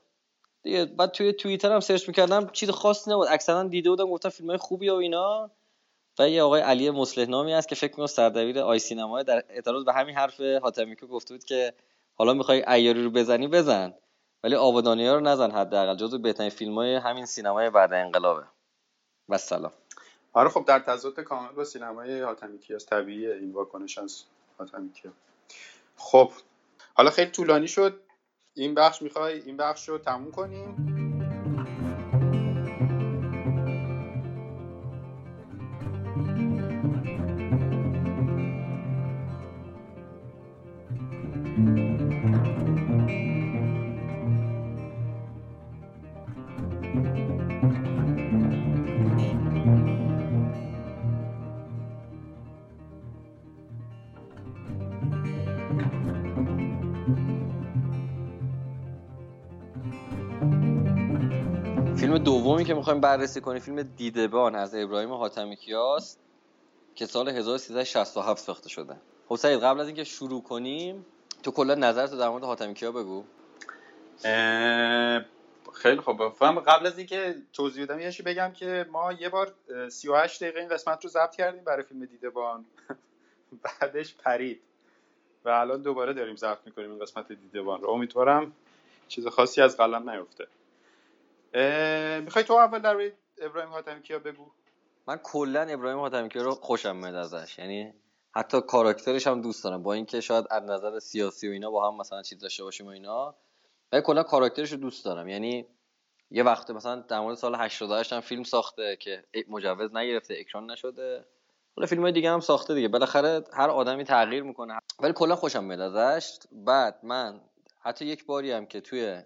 دیگه بعد توی توییتر هم سرچ می‌کردم چیز خاصی نبود. اکثرا دیده بودم گفتم فیلم های خوبی و اینا. و یه آقای علی مصلح نامی هست که فکر می‌کنم سردبیر آی سینما در اعتراض به همین حرف حاتمی گفته بود که حالا می‌خوای ایاری رو بزنی بزن. ولی آبادانی ها رو نزن حداقل جزو بهترین فیلم های همین سینمای بعد انقلابه. و سلام آره خب در تضاد کامل با سینمای حاتمی کیاس طبیعیه این واکنش از حاتمی خب حالا خیلی طولانی شد. این بخش می‌خوای؟ این بخش رو تموم کنیم. دومی که می‌خوایم بررسی کنیم فیلم دیدبان از ابراهیم حاتمی کیاس که سال 1367 ساخته شده. خب سعید قبل از اینکه شروع کنیم تو کلا نظرت در مورد حاتمی کیا بگو. خیلی خوب. فهم قبل از اینکه توضیح بدم یه بگم که ما یه بار اه، 38 دقیقه این قسمت رو ضبط کردیم برای فیلم دیدبان. بعدش پرید. و الان دوباره داریم ضبط می‌کنیم این قسمت دیدبان رو. امیدوارم چیز خاصی از قلم نیفته. می‌خوای تو اول در ابراهیم حاتمی کیا بگو. من کلا ابراهیم حاتمی کیا رو خوشم میاد ازش. یعنی حتی کاراکترش هم دوست دارم. با اینکه شاید از نظر سیاسی و اینا با هم مثلا چیز داشته باشیم و اینا ولی کلا کاراکترش رو دوست دارم. یعنی یه وقت مثلا در مورد سال 88 هم فیلم ساخته که مجوز نگرفته اکران نشده. حالا فیلم های دیگه هم ساخته دیگه. بالاخره هر آدمی تغییر می‌کنه. ولی کلا خوشم میاد ازش. بعد من حتی یک باری هم که توی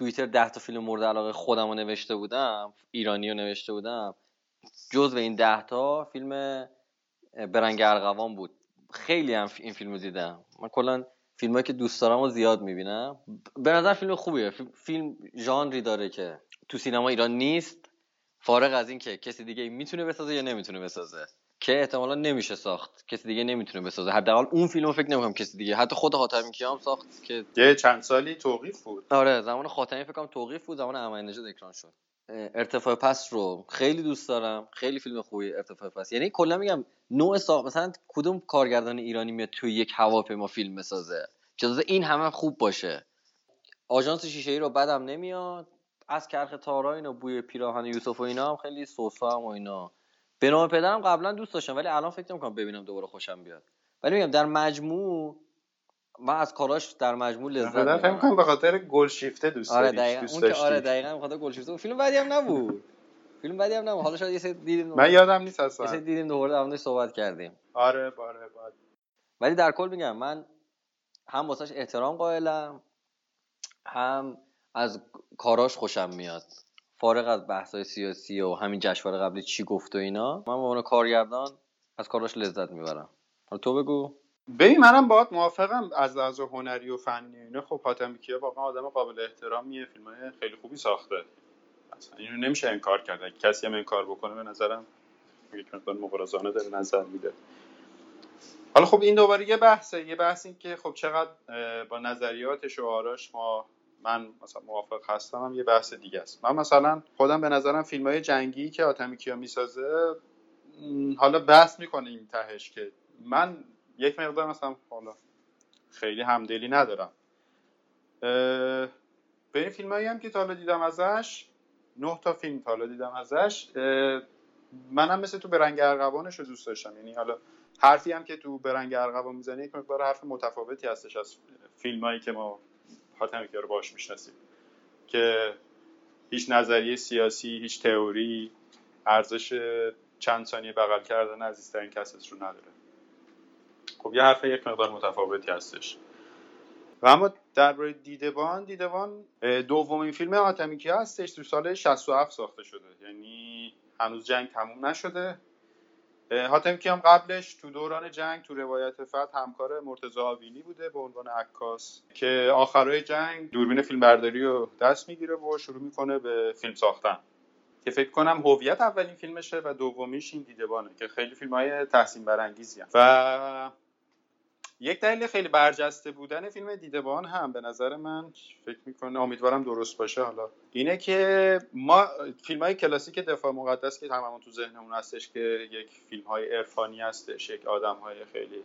توییتر ده تا فیلم مورد علاقه خودم رو نوشته بودم ایرانی رو نوشته بودم. جز این ده تا فیلم برنگ ارغوان بود. خیلی هم این فیلم رو دیدم. من کلا فیلم که دوست دارم و زیاد می‌بینم. به نظر فیلم خوبیه. فیلم ژانری داره که تو سینما ایران نیست. فارغ از اینکه کسی دیگه می‌تونه بسازه یا نمی‌تونه بسازه. که احتمالا نمیشه ساخت. کسی دیگه نمی‌تونه بسازه. حداقل اون فیلمو فکر نمی‌کنم کسی دیگه. حتی خود حاتمی کیام ساخت که یه چند سالی توقیف بود. آره زمان خاتمی فکر کنم توقیف بود. زمان احمدی اکران شد. ارتفاع پس رو خیلی دوست دارم. خیلی فیلم خوبی ارتفاع پس. یعنی کلا میگم نوع ساخت مثلا کدوم کارگردان ایرانی میاد توی یک هواپیما فیلم بسازه؟ که این همه خوب باشه. آژانس شیشه ای رو بدم نمیاد. از کرخ تارا اینا بوی پیراهن یوسف و اینا هم خیلی سوسا هم و اینا. به نام پدرم قبلا دوست داشتم ولی الان فکر نمی‌کنم ببینم دوباره خوشم بیاد. ولی میگم در مجموع من از کاراش در مجموع لذت مثلا فکر می‌برم. کنم به خاطر گل شیفته دوست آره دقیقا. دوست اون که. آره دقیقا بخاطر گلشیفته بود. فیلم بدی هم نبود. فیلم بدی هم نبود. حالا شاید یه سری دیدیم من یادم نیست یه سری اصلا دیدیم دوباره در صحبت کردیم. آره باره باید ولی در کل میگم من هم واسش احترام قائلم هم از کاراش خوشم میاد. فارغ از بحث‌های سیاسی و همین جشنواره قبلی چی گفت و اینا من به عنوان کارگردان از کاراش لذت می‌برم. حالا تو بگو. ببین منم باهات موافقم از لحاظ هنری و فنی اینا. خب حاتم کیا واقعا آدم قابل احترامیه فیلمای خیلی خوبی ساخته. اصلا اینو نمیشه انکار کرد. کسی هم انکار بکنه به نظرم یک مقدار مغرضانه داره نظر میده. حالا خب این دوباره یه بحثه. یه بحث این که خب چقدر با نظریاتش و آراش ما من مثلا موافق هستم هم یه بحث دیگه است. من مثلا خودم به نظرم فیلم های جنگی که آتمی کیا می‌سازه حالا بحث می‌کنه این تهش که من یک مقدار مثلا حالا خیلی همدلی ندارم. به این فیلم هم که تا حالا دیدم ازش نه تا فیلم تا حالا دیدم ازش منم مثل تو برنگ ارغوانش رو دوست داشتم. یعنی حالا حرفی هم که تو برنگ ارغوان می‌زنه یک مقدار حرف متفاوتی هستش از فیلم هایی که ما حاتم کیا رو باش می‌شناسیم. که هیچ نظریه سیاسی هیچ تئوری ارزش چند ثانیه بغل کردن عزیزترین کسش رو نداره. خب یه حرف یک مقدار متفاوتی هستش. و اما درباره دیدبان دیدبان دومین فیلم حاتمی کیا هستش تو سال 67 ساخته شده. یعنی هنوز جنگ تموم نشده. اه، حاتمی کیا هم قبلش تو دوران جنگ تو روایت فتح همکار مرتضی آوینی بوده به عنوان عکاس که آخرای جنگ دوربین فیلمبرداری رو دست می‌گیره و شروع می‌کنه به فیلم ساختن. که فکر کنم هویت اولین فیلمشه و دومیش این دیدبانه که خیلی فیلم های تحسین برانگیزی و یک دلیل خیلی برجسته بودن فیلم دیدبان هم به نظر من فکر می‌کنه امیدوارم درست باشه. حالا اینه که ما فیلم های کلاسیک دفاع مقدس که هممون تو ذهنمون هستش که یک فیلم های عرفانی هستش یک آدم های خیلی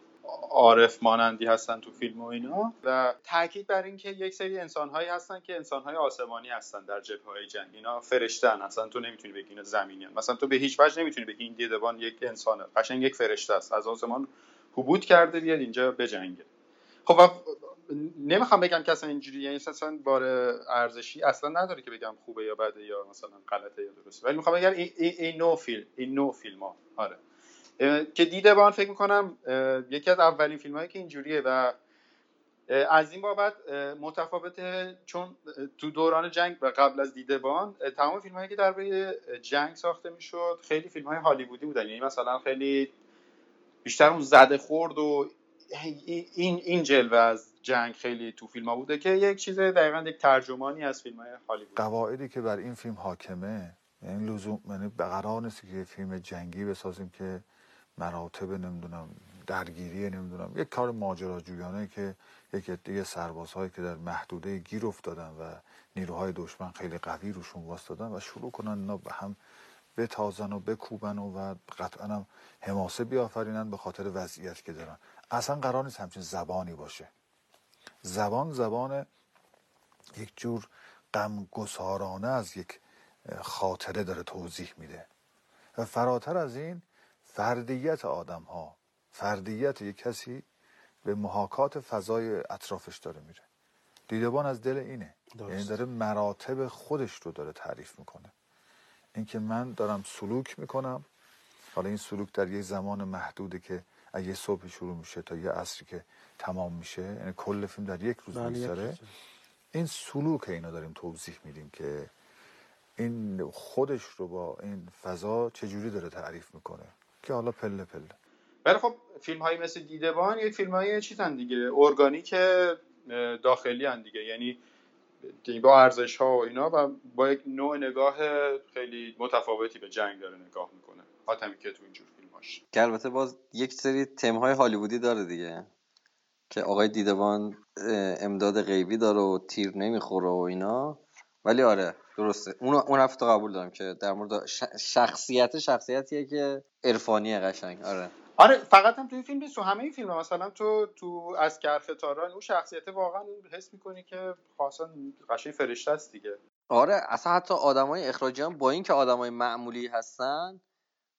عارف مانندی هستن تو فیلم و اینا. و تاکید بر اینکه یک سری انسان هایی هستن که انسان های آسمانی هستن در جبهه های جنگ. اینا فرشتن اصلا تو نمی‌تونی بگی اینا زمینیان مثلا تو به هیچ وجه نمی‌تونی بگی این دیدبان یک انسانه. قشنگ یک فرشته است. از آسمان حبوط کرده بیاد اینجا بجنگه. خب نمی‌خوام بگم که اصلا اینجوری یعنی اصلا بار ارزشی اصلا نداره که بگم خوبه یا بده یا مثلا غلطه یا درسته. ولی می‌خوام بگم این, این نوع فیلم این نوع فیلم ها آره که دیده بان فکر می‌کنم یکی از اولین فیلم هایی که اینجوریه و از این بابت متفاوته چون تو دوران جنگ و قبل از دیدبان اه، تمام فیلم هایی که درباره جنگ ساخته می‌شد خیلی فیلم های هالیوودی بودن. یعنی مثلا خیلی بیشتر اون زده خورد و این این جلوه از جنگ خیلی تو فیلم ها بوده که یک چیز دقیقا یک ترجمانی از فیلم های هالیوود. قواعدی که بر این فیلم حاکمه یعنی لزوم یعنی قرار نیست که فیلم جنگی بسازیم که مراتب نمی‌دونم درگیری نمی‌دونم یک کار ماجراجویانه که یک عده سربازهایی که در محدوده گیر افتادن و نیروهای دشمن خیلی قوی روشون واسطادن و شروع کنن اینا به هم بتازن و بکوبن و, و قطعا هم حماسه بیافرینن به خاطر وضعیت که دارن. اصلا قرار نیست همچین زبانی باشه. زبان زبان یک جور غمگسارانه از یک خاطره داره توضیح میده. و فراتر از این فردیت آدم ها فردیت یک کسی به محاکات فضای اطرافش داره میره. دیدبان از دل اینه. یعنی داره مراتب خودش رو داره تعریف می‌کنه. اینکه من دارم سلوک می‌کنم. حالا این سلوک در یک زمان محدوده که از یه صبح شروع میشه تا یه عصری که تمام میشه یعنی کل فیلم در یک روز بله، میگذره. این سلوک اینو داریم توضیح میدیم که این خودش رو با این فضا چجوری داره تعریف می‌کنه. که حالا پله پله. ولی خب فیلم هایی مثل دیدبان یک فیلم های چیزن دیگه. ارگانیک داخلی هن دیگه. یعنی با ارزش ها و اینا و با یک نوع نگاه خیلی متفاوتی به جنگ داره نگاه می‌کنه. حاتمی که تو اینجور فیلماش که البته باز یک سری تم های هالیوودی داره دیگه. که آقای دیدبان اه، امداد غیبی داره و تیر نمی‌خوره و اینا. ولی آره درسته. اون اون هفته قبول دارم که در مورد شخصیت شخصیتیه که عرفانیه قشنگ. آره. آره فقط هم توی فیلم نیست تو همه این فیلم مثلا تو تو از کرخ تاران اون شخصیت واقعا حس می‌کنی که خاصا قشنگ فرشته است دیگه. آره اصلا حتی آدمای اخراجی هم با اینکه آدمای معمولی هستن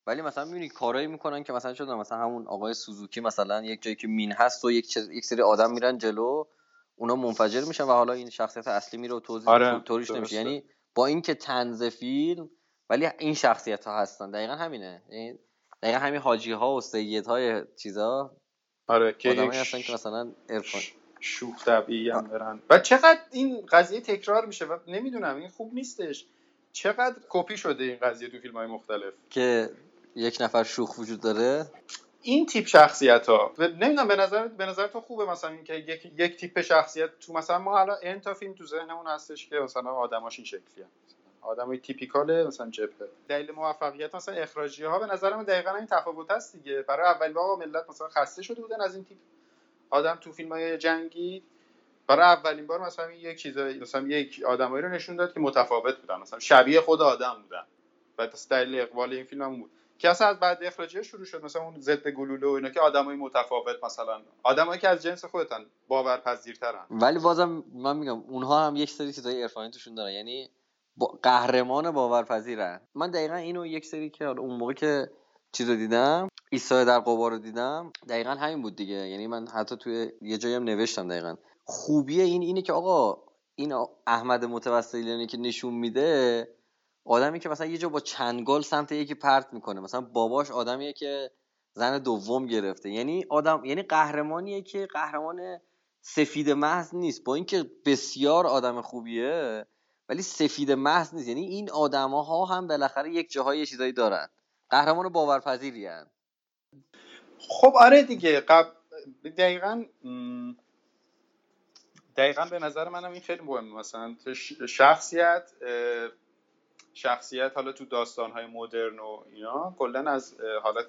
ولی مثلا می‌بینی کارایی می‌کنن که مثلا شده مثلا همون آقای سوزوکی مثلا یک جایی که مین هست و یک, چیز- یک سری آدم میرن جلو اونا منفجر میشن و حالا این شخصیت اصلی میره و توضیح آره، تو- توریش نمیشه. یعنی با اینکه تنز فیلم ولی این شخصیت ها هستن. دقیقا همینه. یعنی دقیقا همین حاجی ها و سید های چیزا. آره که هستن که مثلا عرفان. ش- شوخ طبیعی هم برن و چقدر این قضیه تکرار میشه و نمی‌دونم این خوب نیستش. چقدر کپی شده این قضیه تو فیلم های مختلف؟ که یک نفر شوخ وجود داره. این تیپ شخصیت ها نمی‌دونم به نظر به نظر تو خوبه مثلا اینکه یک یک تیپ شخصیت تو مثلا ما حالا این تا فیلم تو ذهنمون هستش که مثلا آدماش این شکلیه. آدمای تیپیکال مثلا جبهه. دلیل موفقیت مثلا اخراجی ها به نظر من دقیقا این تفاوت هست دیگه. برای اولین بار ملت مثلا خسته شده بودن از این تیپ. آدم تو فیلم های جنگی. برای اولین بار مثلا یک چیزایی مثلا یک آدمایی رو نشون داد که متفاوت بودن. مثلا شبیه خود آدم بودن. و دلیل اقبال این فیلم هم بود. که اصلا از بعد اخراجی شروع شد. مثلا اون ضد گلوله و اینا که آدمای متفاوت مثلا. آدمایی که از جنس خودتن باورپذیرترن. ولی بازم من میگم اونها هم یک سری چیزای عرفانی توشون دارن. یعنی با قهرمان باورپذیرن. من دقیقا اینو یک سری که اون موقع که چیز رو دیدم ایسای در قبار رو دیدم دقیقا همین بود دیگه. یعنی من حتی توی یه جایی هم نوشتم دقیقا. خوبی این اینه که آقا این احمد متوسلیانی که نشون میده آدمی که مثلا یه جا با چنگال سمت یکی پرت می‌کنه. مثلا باباش آدمیه که زن دوم گرفته. یعنی آدم یعنی قهرمانیه که قهرمان سفید محض نیست. با اینکه بسیار آدم خوبیه ولی سفید محض نیست. یعنی این آدماها هم بالاخره یک جاهای چیزایی دارن. قهرمان باورپذیری هن. خب آره دیگه. قب... دقیقا دقیقا به نظر منم این خیلی مهمه. مثلا شخصیت شخصیت حالا تو داستانهای مدرن و اینا کلا از حالت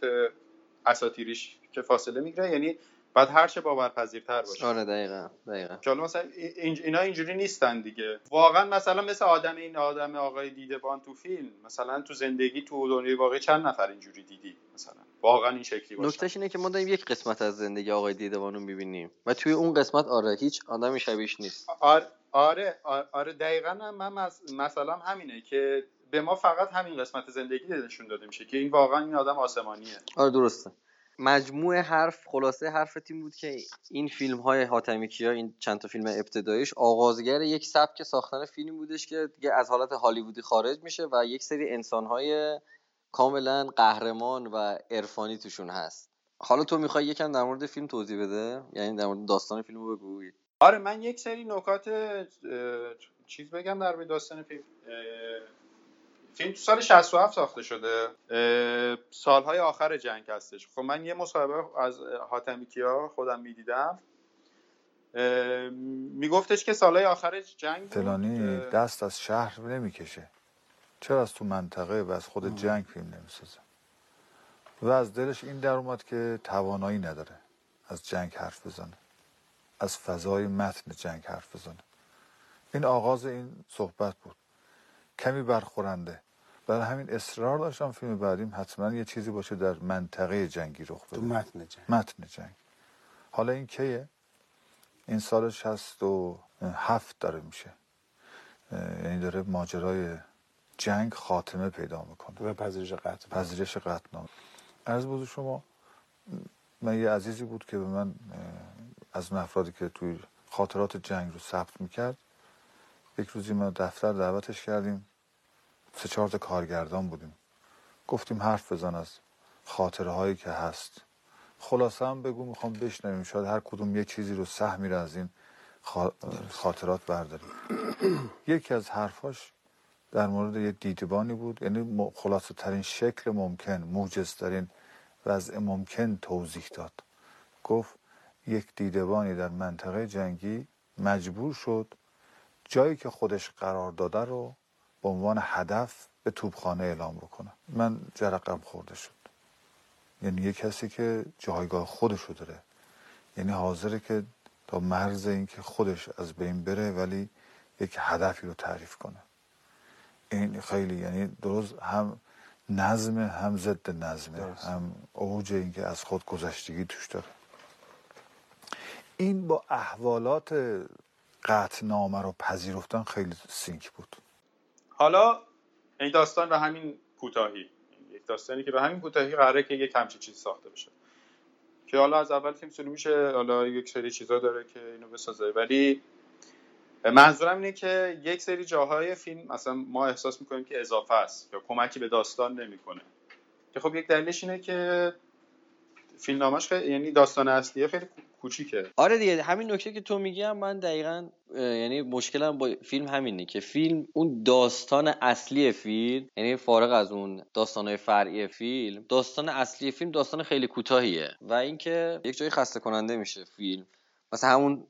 اساتیریش که فاصله می‌گیره. یعنی بعد هرچه باورپذیرتر باشه. آره دقیقا دقیقا. حالا مثلا این- اینا اینجوری نیستن دیگه. واقعا مثلا مثل آدم این آدم آقای دیدبان تو فیلم مثلا تو زندگی تو دنیای واقعی چند نفر اینجوری دیدی مثلا؟ واقعا این شکلی باشه. نکتهش اینه که ما داریم یک قسمت از زندگی آقای دیدبان رو می‌بینیم و توی اون قسمت آره هیچ آدمی شبیهش نیست. آره آره آره, دقیقا من مثلا همینه که به ما فقط همین قسمت زندگی نشون داده میشه که این واقعا این آدم آسمانیه. آره درسته. مجموع حرف خلاصه حرف تیم بود که این فیلم های حاتمی کیا این چند تا فیلم ابتداییش آغازگر یک سبک ساختن فیلم بودش که دیگه از حالت هالیوودی خارج میشه و یک سری انسان های کاملا قهرمان و عرفانی توشون هست. حالا تو می‌خوای یکم در مورد فیلم توضیح بده؟ یعنی در مورد داستان فیلم بگو. آره من یک سری نکات چیز بگم در مورد داستان فیلم فیلم تو سال 67 ساخته شده. سالهای آخر جنگ هستش. خب من یه مصاحبه از حاتمی کیا خودم می‌دیدم. میگفتش که سالهای آخر جنگ فلانی دست از شهر نمی‌کشه. چرا از تو منطقه و از خود جنگ فیلم نمی‌سازه؟ و از دلش این در اومد که توانایی نداره از جنگ حرف بزنه. از فضای متن جنگ حرف بزنه. این آغاز این صحبت بود. کمی برخورنده. برای همین اصرار داشتم فیلم بعدیم حتما یه چیزی باشه در منطقه جنگی رخ تو بده متن جنگ. متن جنگ. حالا این کیه؟ این سال شست و هفت داره میشه. یعنی داره ماجرای جنگ خاتمه پیدا می‌کنه. و پذیرش قتل. پذیرش قطعنامه از بود شما من یه عزیزی بود که به من از اون افرادی که توی خاطرات جنگ رو ثبت می‌کرد یک روزی ما دفتر دعوتش کردیم. سه چهار تا کارگردان بودیم. گفتیم حرف بزن از خاطره هایی که هست. خلاصه هم بگو می‌خوام بشنویم. شاید هر کدوم یه چیزی رو سهمی رو از این خا- خاطرات برداریم. یکی از حرفاش در مورد یه دیدبانی بود. یعنی خلاصه ترین شکل ممکن موجز ترین وضع ممکن توضیح داد. گفت یک دیدبانی در منطقه جنگی مجبور شد جایی که خودش قرار داده رو به عنوان هدف به توپخانه اعلام بکنه. من جرقم خورده شد. یعنی یه کسی که جایگاه خودشو داره. یعنی حاضره که تا مرز اینکه خودش از بین بره ولی یک هدفی رو تعریف کنه. این خیلی یعنی درست هم نظم هم ضد نظمه هم اوج اینکه از خود گذشتگی توش داره. این با احوالات قطنامه رو پذیرفتن خیلی سینک بود. حالا این داستان به همین کوتاهی. یک داستانی که به همین کوتاهی قراره که یک همچین چیزی ساخته بشه. که حالا از اول فیلم میشه حالا یک سری چیزا داره که اینو بسازه. ولی منظورم اینه که یک سری جاهای فیلم مثلا ما احساس می‌کنیم که اضافه است یا کمکی به داستان نمی‌کنه. که خب یک دلیلش اینه که فیلم نامش خیلی یعنی داستان اصلیه خیلی کوچیکه. آره دیگه همین نکته که تو میگی هم من دقیقا یعنی مشکلم با فیلم همینه که فیلم اون داستان اصلی فیلم یعنی فارغ از اون داستانهای فرعی فیلم داستان اصلی فیلم داستان خیلی کوتاهیه و اینکه یک جایی خسته کننده میشه فیلم. مثلا همون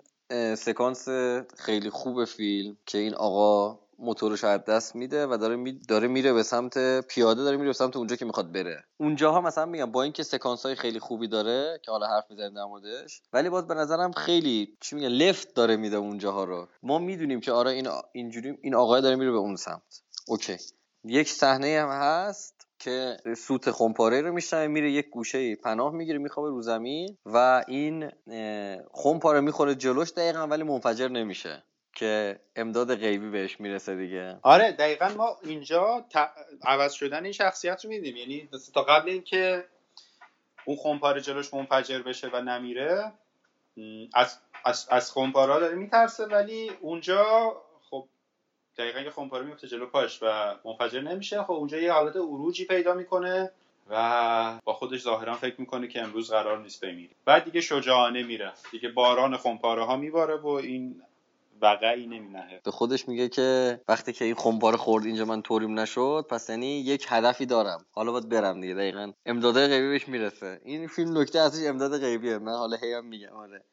سکانس خیلی خوب فیلم که این آقا موتورش از دست میده و داره می... داره میره به سمت پیاده داره میره به سمت اونجا که می‌خواد بره. اونجاها مثلا میگم با اینکه سکانس های خیلی خوبی داره که حالا حرف می‌زنیم در موردش ولی باز به نظرم خیلی چی میگن لفت داره میده اونجاها رو. ما می‌دونیم که آره این اینجوری این آقا داره میره به اون سمت. اوکی. یک صحنه هم هست که سوت خمپاره رو میشنوه میره یک گوشه پناه می‌گیره میخوابه رو زمین و این خمپاره می‌خوره جلوش دقیقا ولی منفجر نمیشه. که امداد غیبی بهش می‌رسه دیگه. آره دقیقا ما اینجا ت... عوض شدن این شخصیت رو میدیم. یعنی تا قبل اینکه اون خمپاره جلوش منفجر بشه و نمیره از از, از خمپاره داره میترسه ولی اونجا خب دقیقا یه خمپاره میفته جلو پاش و منفجر نمیشه. خب اونجا یه حالت عروجی پیدا می‌کنه و با خودش ظاهرا فکر می‌کنه که امروز قرار نیست بمیره. بعد دیگه شجاعانه میره. دیگه باران خمپاره ها میباره و این وقعی نمینهه. به خودش میگه که وقتی که این خمپاره خورد اینجا من توریم نشد پس یعنی یک هدفی دارم. حالا باید برم دیگه دقیقا. امداد غیبی بهش می‌رسه. این فیلم نکته ازش امداد غیبیه من حالا هیم میگم آره.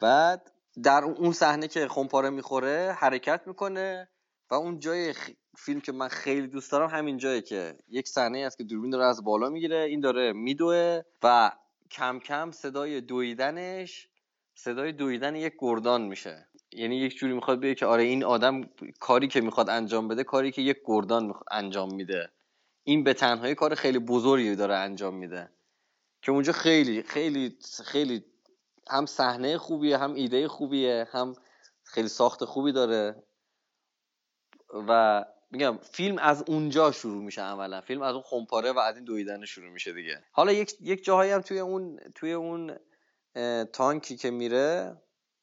بعد در اون صحنه که خمپاره می‌خوره حرکت می‌کنه و اون جای فیلم که من خیلی دوست دارم همین جایه که یک صحنه هست که دوربین داره از بالا می‌گیره این داره میدوه و کم کم صدای دویدنش صدای دویدن یک گردان میشه. یعنی یک جوری می‌خواد بگه که آره این آدم کاری که می‌خواد انجام بده کاری که یک گردان انجام میده. این به تنهایی کار خیلی بزرگی داره انجام میده. که اونجا خیلی خیلی خیلی هم صحنه خوبیه هم ایده خوبیه هم خیلی ساخت خوبی داره. و میگم فیلم از اونجا شروع میشه عملا. فیلم از اون خمپاره و از این دویدن شروع میشه دیگه. حالا یک یک جاهایی هم توی اون توی اون تانکی که میره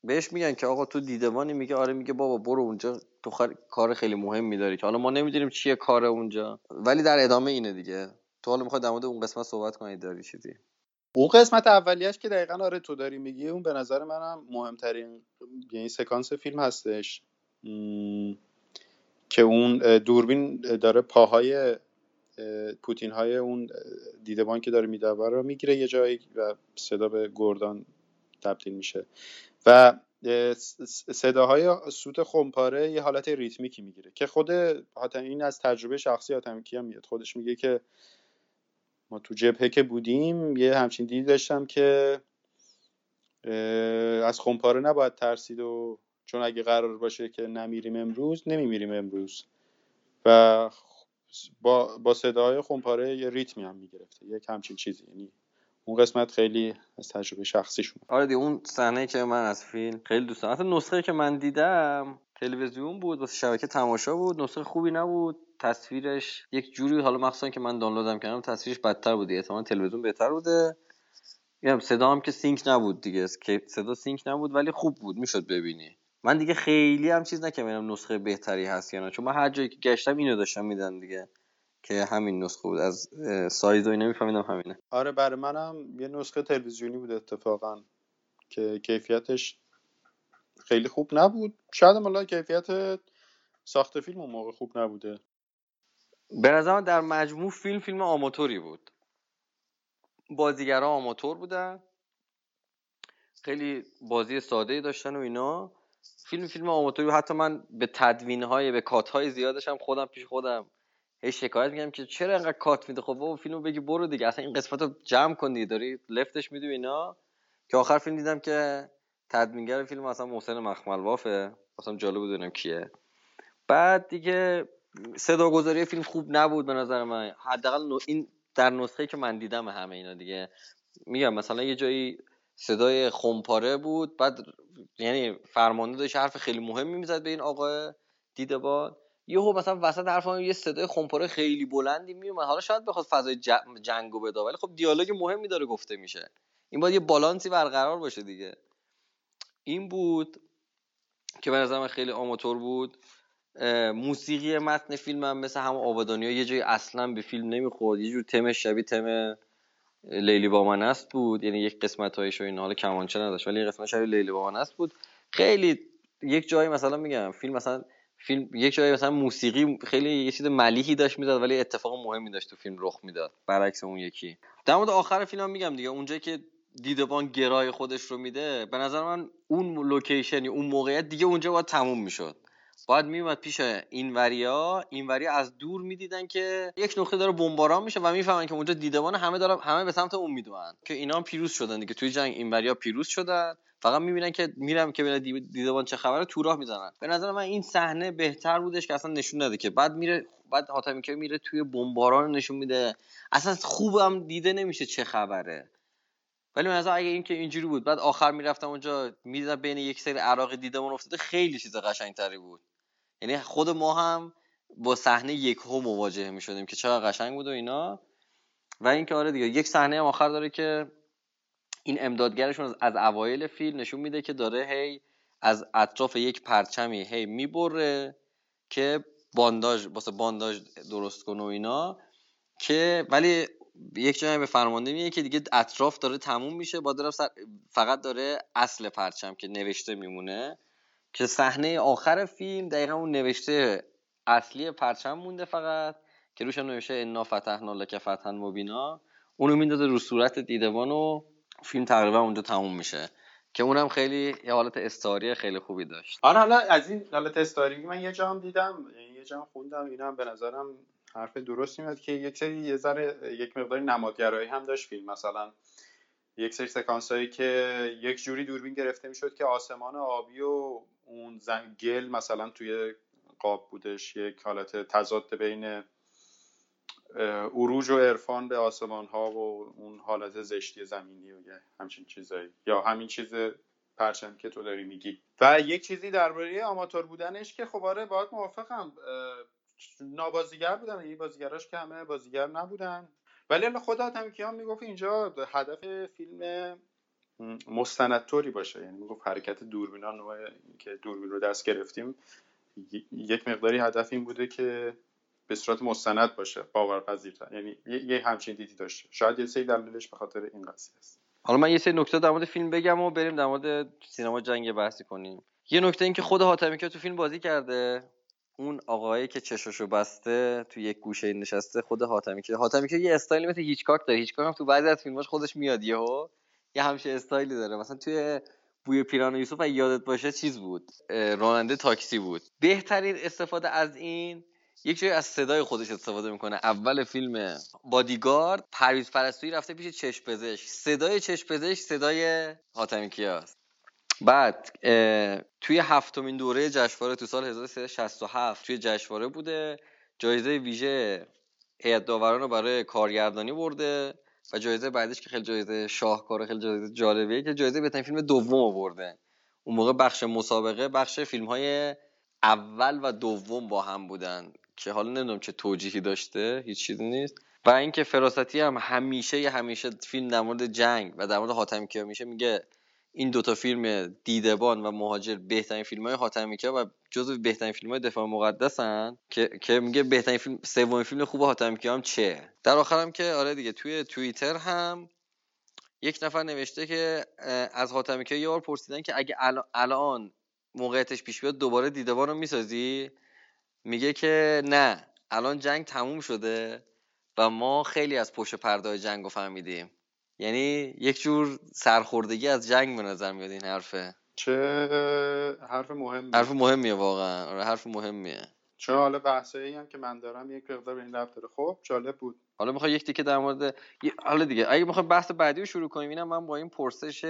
بهش میگن که آقا تو دیدبانی میگه آره میگه بابا برو اونجا تو کار خیلی مهمی داری که حالا ما نمی‌دونیم چیه کار اونجا. ولی در ادامه اینه دیگه. تو حالا می‌خواد در اون قسمت صحبت کنید داری چیزی؟ اون قسمت اولیش که دقیقا آره تو داری میگی اون به نظر منم مهمترین یعنی سکانس فیلم هستش. که اون دوربین داره پاهای پوتین های اون دیدبان که داره میدوه رو می‌گیره یه جایی و صدا به گردان تبدیل میشه. و صداهای سوت خمپاره یه حالت ریتمیکی می‌گیره که خود این از تجربه شخصی حاتمی هم میاد. خودش میگه که ما تو جبهه که بودیم یه همچین دیدی داشتم که از خمپاره نباید ترسید و چون اگه قرار باشه که نمیریم امروز نمیمیریم امروز. و با, با صداهای خمپاره یه ریتمی هم می‌گرفته یک همچین چیزی. یعنی اون قسمت خیلی از تجربه شخصیشون آره دی اون صحنه که من از فیلم خیلی دوست دارم. حتی نسخه که من دیدم تلویزیون بود واسه شبکه تماشا بود نسخه خوبی نبود. تصویرش یک جوری حالا مخصوصا که من دانلودم کردم تصویرش بدتر بود احتمالاً تلویزیون بهتر بوده. میگم صدا هم که sync نبود دیگه. صدا sync نبود ولی خوب بود. می‌شد ببینی. من دیگه خیلی هم چیز نکردم نسخه بهتری هست یا نه. چون من هر جایی که گشتم اینو داشتم میدن دیگه. که همین نسخه بود. از سایز و اینا میفهمیدم همینه. آره برای منم یه نسخه تلویزیونی بود اتفاقا که کیفیتش خیلی خوب نبود. شاید حالا کیفیت ساخت فیلم اون موقع خوب نبوده. به نظرم در مجموع فیلم فیلم آماتوری بود. بازیگرا آماتور بودن. خیلی بازی ساده ای داشتن و اینا. فیلم فیلم آماتوری حتی من به تدوین های به کات های زیادش هم خودم پیش خودم هی شکایت میگم که چرا انقدر کات میده؟ خب بابا فیلمو بگی برو دیگه. اصلا این قسمت رو جمع کن دیگه. داری لفتش میدی اینا. که آخر فیلم دیدم که تدوینگر فیلم اصلا محسن مخمل بافه اصلا جالب بدونم کیه. بعد دیگه صدا گذاری فیلم خوب نبود به نظر من. حداقل این در نسخه که من دیدم همه اینا دیگه. میگم مثلا یه جایی صدای خمپاره بود. بعد یعنی فرمانده داشت حرف خیلی مهمی می‌زد به این آقا دیدبان. یهو مثلا وسط حرف یه صدای خمپاره خیلی بلندی میومد. حالا شاید بخواد فضای جنگو بده ولی خب دیالوگ مهمی داره گفته میشه. این باید یه بالانسی برقرار باشه دیگه. این بود که به نظر من خیلی آماتور بود. موسیقی متن فیلم هم مثل همون یه جایی اصلا به فیلم نمی‌خورد. یه جور تم شبیه تم لیلی با من است بود. یعنی یک قسمت هایش و این حالا کمانچه نداشت ولی یک قسمت شبیه لیلی با من است بود. خیلی یک جایی مثلا میگم فیلم مثلا فیلم یک جایی مثلا موسیقی خیلی یه چیز ملیحی داشت می‌داد ولی اتفاق مهمی داشت تو فیلم رخ می‌داد برعکس اون یکی. در مورد آخر فیلم هم میگم دیگه اونجایی که دیدبان گرای خودش رو میده به نظر من اون لوکیشنی اون موقعیت دیگه اونجا باید تموم می‌شد. باید میومد پیش این وریا این وریا از دور می‌دیدن که یک نقطه داره بمباران میشه و می‌فهمن که اونجا دیدبان همه دارن همه به سمت اون می‌دونن که اینا پیروز شدن دیگه توی جنگ این وریا پیروز شدن. فقط می‌بینن که میرم که دی- دیدبان چه خبره تو راه می‌زنن. به نظر من این صحنه بهتر بودش که اصلا نشون نده که بعد میره بعد حاتمی که میره توی بمباران نشون میده. اصلا خوبم دیده نمیشه چه خبره. ولی مثلا اگه این که اینجوری بود بعد آخر می‌رفتم اونجا می‌دیدم بین یک سری عراق دیدمون افتاده خیلی چیز قشنگتری بود. یعنی خود ما هم با صحنه یک هم مواجه می‌شدیم که چقدر قشنگ بود و اینا. و اینکه آره دیگه یک صحنه هم آخر داره که این امدادگرشون از, اوایل فیلم نشون میده که داره هی از اطراف یک پرچمی هی می‌بره که بانداژ واسه بانداژ درست کنه و اینا که ولی یک جایی به فرمانده میگه که دیگه اطراف داره تموم میشه با داره فقط داره اصل پرچم که نوشته میمونه که صحنه آخر فیلم دقیقا اون نوشته اصلی پرچم مونده فقط که روش نوشته انا فتحنا لک فتحا مبینا. اونو میندازه رو صورت دیدبان و فیلم تقریبا اونجا تموم میشه. که اونم خیلی یه حالت استعاری خیلی خوبی داشت. آره حالا از این حالت استاری من یه جا هم دیدم یعنی یه جا هم خوندم اینا هم به نظرم حرف درستی میاد که یک سری یه ذره یک مقداری نمادگرایی هم داشت فیلم. مثلا یک سری سکانس هایی که یک جوری دوربین گرفته می‌شد که آسمان آبی و اون زن- گل مثلا توی قاب بودش. یک حالت تضاد بین عروج و عرفان به آسمان ها و اون حالت زشتی زمینی و یه همچین چیزایی. یا همین چیز پرچم که تو داری میگی. و یک چیزی درباره آماتور بودنش که خب آره باید موافقم. نابازیگر بودن این بازیگراش که همه بازیگر نبودن. ولی خود آدم کیان می‌گفت اینجا هدف فیلم مستندطوری باشه. یعنی می‌گفت حرکت دوربینا نوع که دوربین رو دست گرفتیم یک مقداری هدف این بوده که به صورت مستند باشه باورپذیرتر. یعنی یه همچین دیدی داشته. شاید یه سری دلیلش به خاطر این قضیه است. حالا من یه سری نکته در مورد فیلم بگم و بریم در مورد سینما جنگ بحثی کنیم. یه نکته این که خود حاتمی که تو فیلم بازی کرده اون آقایی که چشاشو بسته تو یک گوشه نشسته خود حاتمی که حاتمی که یه استایلی مثل هیچکاک داره. هیچکاک هم تو بعضی از فیلماش خودش میاد یهو یه همچین استایلی داره. مثلا توی بوی پیران و یوسف یادت باشه چیز بود؟ راننده تاکسی بود. بهترین استفاده از این یک جایی از صدای خودش استفاده می‌کنه. اول فیلم بادیگارد پرویز پرستویی رفته پیش چشم پزشک. صدای چشم پزشک صدای حاتمی کیاست بعد توی هفتمین دوره جشنواره تو سال 1367 توی جشنواره بوده. جایزه ویژه هیئت داوران رو برای کارگردانی برده و جایزه بعدش که خیلی جایزه شاهکار خیلی جایزه جالبیه که جایزه بهترین فیلم دوم آورده اون موقع بخش مسابقه بخش فیلم های اول و دوم با هم بودن. که حالا نمی‌دونم چه توجیهی داشته هیچ چیزی نیست. و اینکه فراستی هم همیشه همیشه فیلم در مورد جنگ و در مورد حاتمی کیا میشه میگه این دوتا فیلم دیدبان و مهاجر بهترین فیلم های حاتمی کیا و جزو بهترین فیلم های دفاع مقدسن که که میگه بهترین فیلم سومین فیلم خوب حاتمی کیا هم چه؟ در آخرم که آره دیگه توی توییتر هم یک نفر نوشته که از حاتمی کیا یه بار پرسیدن که اگه الان موقعیتش پیش بیاد دوباره دیدبان رو می‌سازی؟ میگه که نه الان جنگ تموم شده و ما خیلی از پشت پرده جنگ رو فهمیدیم. یعنی یک جور سرخوردگی از جنگ به نظر میاد این حرفه. چه حرف مهمی حرف مهمیه واقعا. آره حرف مهمیه. چون حالا بحثایی هم که من دارم یک مقدار به این ربط داره. خب جالب بود. حالا می‌خوای یک تیکه در مورد حالا دیگه اگه می‌خوای بحث بعدی رو شروع کنیم اینم من با این پرسش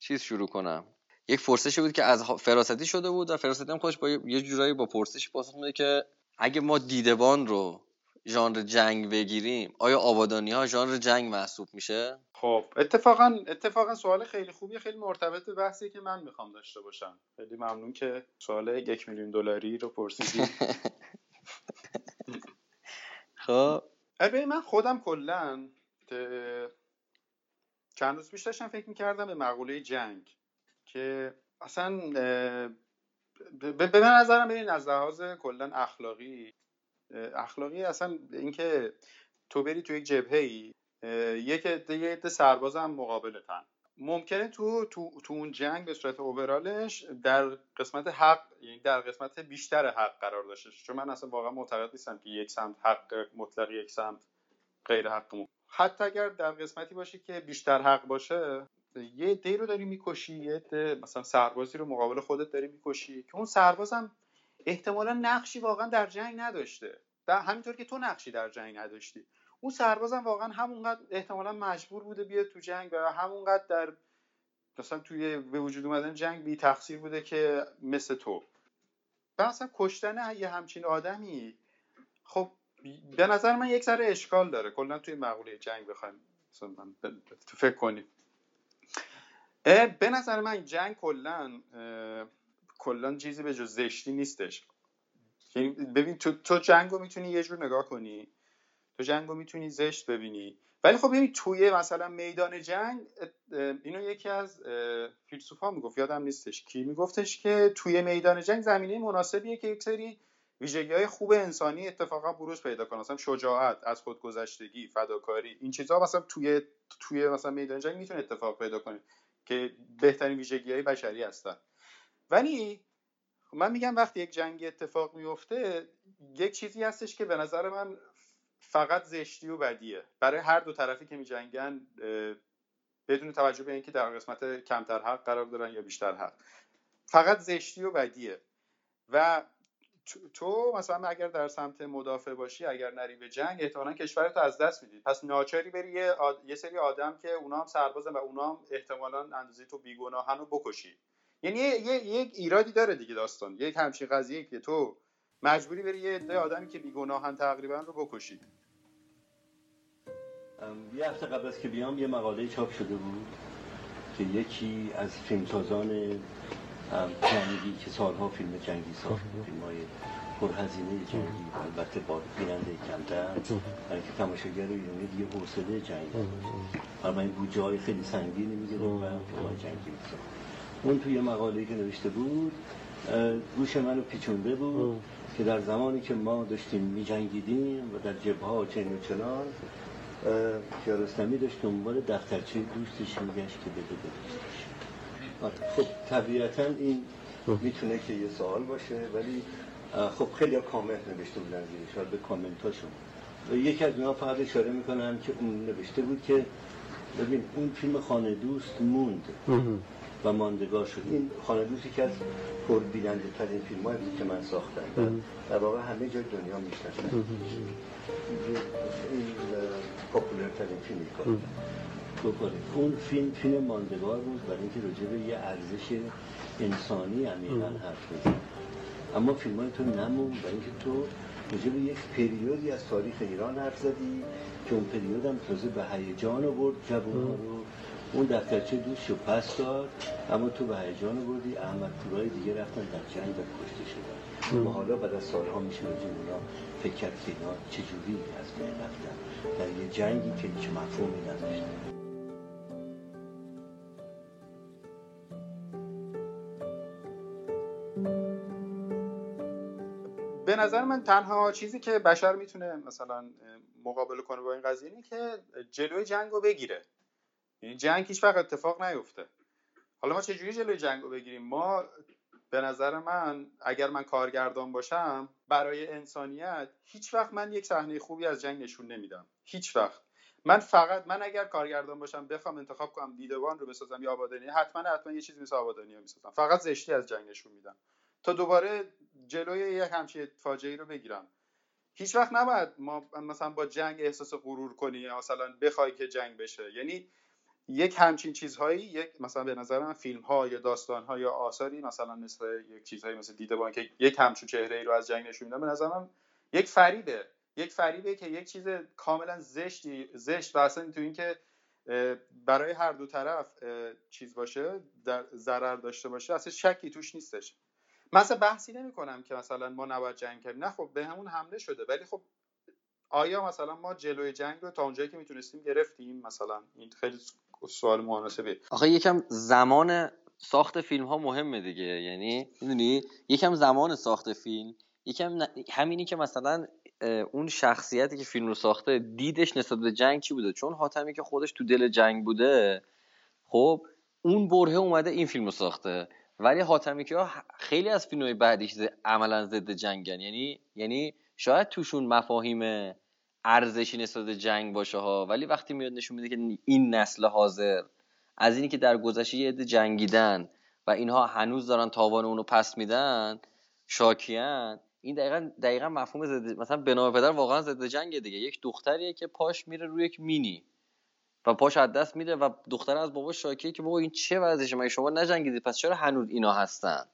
چیز شروع کنم. یک پرسشی بود که از فراستی شده بود و فراستی هم خودش با یه- جورایی با پرسش پاسخ میده که اگه ما دیدبان رو ژانر جنگ بگیریم آیا آبادانی ها ژانر جنگ محسوب میشه؟ خب اتفاقا اتفاقا سوال خیلی خوبی خیلی مرتبط به بحثی که من می‌خوام داشته باشم. خیلی ممنون که سوال یک میلیون دلاری رو پرسیدی. خب. ببین من خودم کلا چند روز پیش داشتم فکر می‌کردم به مقوله جنگ که اصلا به به نظرم ببین از لحاظ کلا اخلاقی اخلاقی اصلا اینکه تو بری تو یک جبهه ای یک یه عده سرباز هم مقابلتن ممکنه تو تو تو اون جنگ به صورت اوورالش در قسمت حق یعنی در قسمت بیشتر حق قرار داشته. چون من اصلا واقعا معتقد نیستم که یک سمت حق مطلق یک سمت غیر حق مطلق. حتی اگر در قسمتی باشه که بیشتر حق باشه یه دی رو داری می‌کشی یه مثلا سربازی رو مقابل خودت داری می‌کشی که اون سربازم احتمالا نقشی واقعا در جنگ نداشته. در همینطور که تو نقشی در جنگ نداشتی. اون سربازم واقعا همونقدر احتمالا مجبور بوده بیاد تو جنگ و همونقدر در مثلا توی به وجود اومدن جنگ بی تقصیر بوده که مثل تو. و اصلا کشتن یه همچین آدمی خب به نظر من یک ذره اشکال داره. کلا توی مقوله جنگ بخوایم تو فکر کنیم. به نظر من جنگ کلا کلا چیزی به جز زشتی نیستش. یعنی ببین تو, تو جنگ رو می‌تونی یه جور نگاه کنی. تو جنگ رو می‌تونی زشت ببینی. ولی خب ببین توی مثلا میدان جنگ اینو یکی از فیلسوفا می‌گفت یادم نیستش کی میگفتش که توی میدان جنگ زمینه مناسبیه که یک سری ویژگی های خوب انسانی اتفاقا بروز پیدا کنه مثلا شجاعت از خودگذشتگی فداکاری این چیزها مثلا توی توی مثلا میدان جنگ می‌تونه اتفاق پیدا کنه. که بهترین ویژگی های بشری هستن. ولی من میگم وقتی یک جنگی اتفاق میفته یک چیزی هستش که به نظر من فقط زشتی و بدیه. برای هر دو طرفی که میجنگن بدون توجه به اینکه در قسمت کمتر حق قرار دارن یا بیشتر حق. فقط زشتی و بدیه. و تو- مثلا اگر در سمت مدافع باشی اگر نری به جنگ احتمالا کشورت از دست میدی. پس ناچاری بری یه, آد... یه سری آدم که اونا هم سربازن و اونا هم احتمالا اندازه تو بیگناهن رو بکشی. یعنی یه, یه... یک ایرادی داره دیگه داستان. یک همچین قضیه که تو مجبوری بری یه عده آدمی که بیگناهن تقریبا رو بکشی. یه هفته قبل از که بیام یه مقاله چاپ شده بود که یکی از فیلمسازان جنگی که سالها فیلم جنگی ساخت فیلم های پرهزینه جنگی البته با بیننده کمتر برای که تماشاگر ایرانی دیگه حوصله جنگ نداشت اما این بودجه های خیلی سنگینی می‌گیره و فیلم های جنگی میساخت. اون توی مقاله‌ای که نوشته بود گوش منو پیچونده بود که در زمانی که ما داشتیم میجنگیدیم و در جبهه ها چنین و چنان اه، کیارستمی داشت دنبال دفترچه دوستش میگشت که بده خب طبیعتا این می‌تونه که یه سوال باشه ولی خب خیلی ها کامنت نوشته بودن زیرش حالا به کامنتاشون و یکی از اینا فقط اشاره می‌کنم که اون نوشته بود که ببین اون فیلم خانه دوست موند و ماندگار شد. این خانه دوست یکی از پربیننده ترین فیلم بود که من ساختم. در واقع همه جای دنیا می‌شناسن. این پاپولر ترین فیلمی که بکنه اون فیلم فیلم ماندگار بود برای اینکه راجع به یه ارزش انسانی عمیقا حرف میزن اما فیلم های تو نمون برای اینکه تو راجع به یک پریودی از تاریخ ایران حرف زدی که اون پریود هم تازه به هیجان آورد جوان رو اون دفترچه دوست رو پس داد اما تو به هیجان آوردی. احمد پورای دیگه رفتن در جنگ و کشته شدن. و حالا بعد از سالها میشه راجع اونا فکر کرد که اینا چجوری از بین رفتن. در یه جنگی که هیچ مفهومی نداشت به نظر من تنها چیزی که بشر می‌تونه مثلا مقابله کنه با این قضیه اینه که جلوی جنگ رو بگیره. یعنی جنگ هیچ وقت اتفاق نیفته. حالا ما چجوری جلوی جنگ رو بگیریم؟ ما به نظر من اگر من کارگردان باشم برای انسانیت هیچ وقت من یک صحنه خوبی از جنگ نشون نمیدم. هیچ وقت. من فقط من اگر کارگردان باشم بخوام انتخاب کنم دیدبان رو بسازم یا آبادانی حتما حتما یه چیزی مثل آبادانی رو می‌سازم. فقط زشتی از جنگ نشون میدم. تا دوباره جلوی یک همچین فاجعه رو بگیرم. هیچ وقت نباید ما مثلا با جنگ احساس غرور کنی یا مثلا بخوای که جنگ بشه. یعنی یک همچین چیزهایی یک مثلا به نظر من فیلم ها یا داستان ها یا آثاری مثلا مثل یک چیزهایی مثل دیده با که یک همچون چهره ای رو از جنگ نشون میدن به نظر من یک فریبه. یک فریبه که یک چیز کاملا زشتی زشت و اصلا تو اینکه برای هر دو طرف چیز باشه در ضرر داشته باشه اصلا شکی توش نیستش. مثلا بحثی نمی کنم که مثلا ما نباید جنگ کردیم. نه خب به همون حمله شده ولی خب آیا مثلا ما جلوی جنگ رو تا اونجایی که می‌تونستیم گرفتیم؟ مثلا این خیلی سوال مناسبه آخه یکم زمان ساخت فیلم ها مهمه دیگه یعنی می‌دونی؟ یکم زمان ساخت فیلم یکم همینی که مثلا اون شخصیتی که فیلم رو ساخته دیدش نسبت به جنگ چی بوده؟ چون حاتمی که خودش تو دل جنگ بوده خب اون برهه اومده این فیلم رو ساخته. ولی حاتمی که خیلی از فیلم های بعدیش عملا ضد جنگن. یعنی یعنی شاید توشون مفاهیم ارزشی نسبت به جنگ باشه ها ولی وقتی میاد نشون میده که این نسل حاضر از اینی که در گذشته یه عده جنگیدن و اینها هنوز دارن تاوان اونو پس میدن شاکیان این دقیقا دقیقا مفهوم زده مثلا بنام پدر واقعا ضد جنگ دیگه. یک دختریه که پاش میره روی یک مینی و پاش از دست میره و دختر از بابا شاکیه که بابا این چه وضعشه مگه شما نجنگیدید؟ پس چرا هنوز اینا هستن؟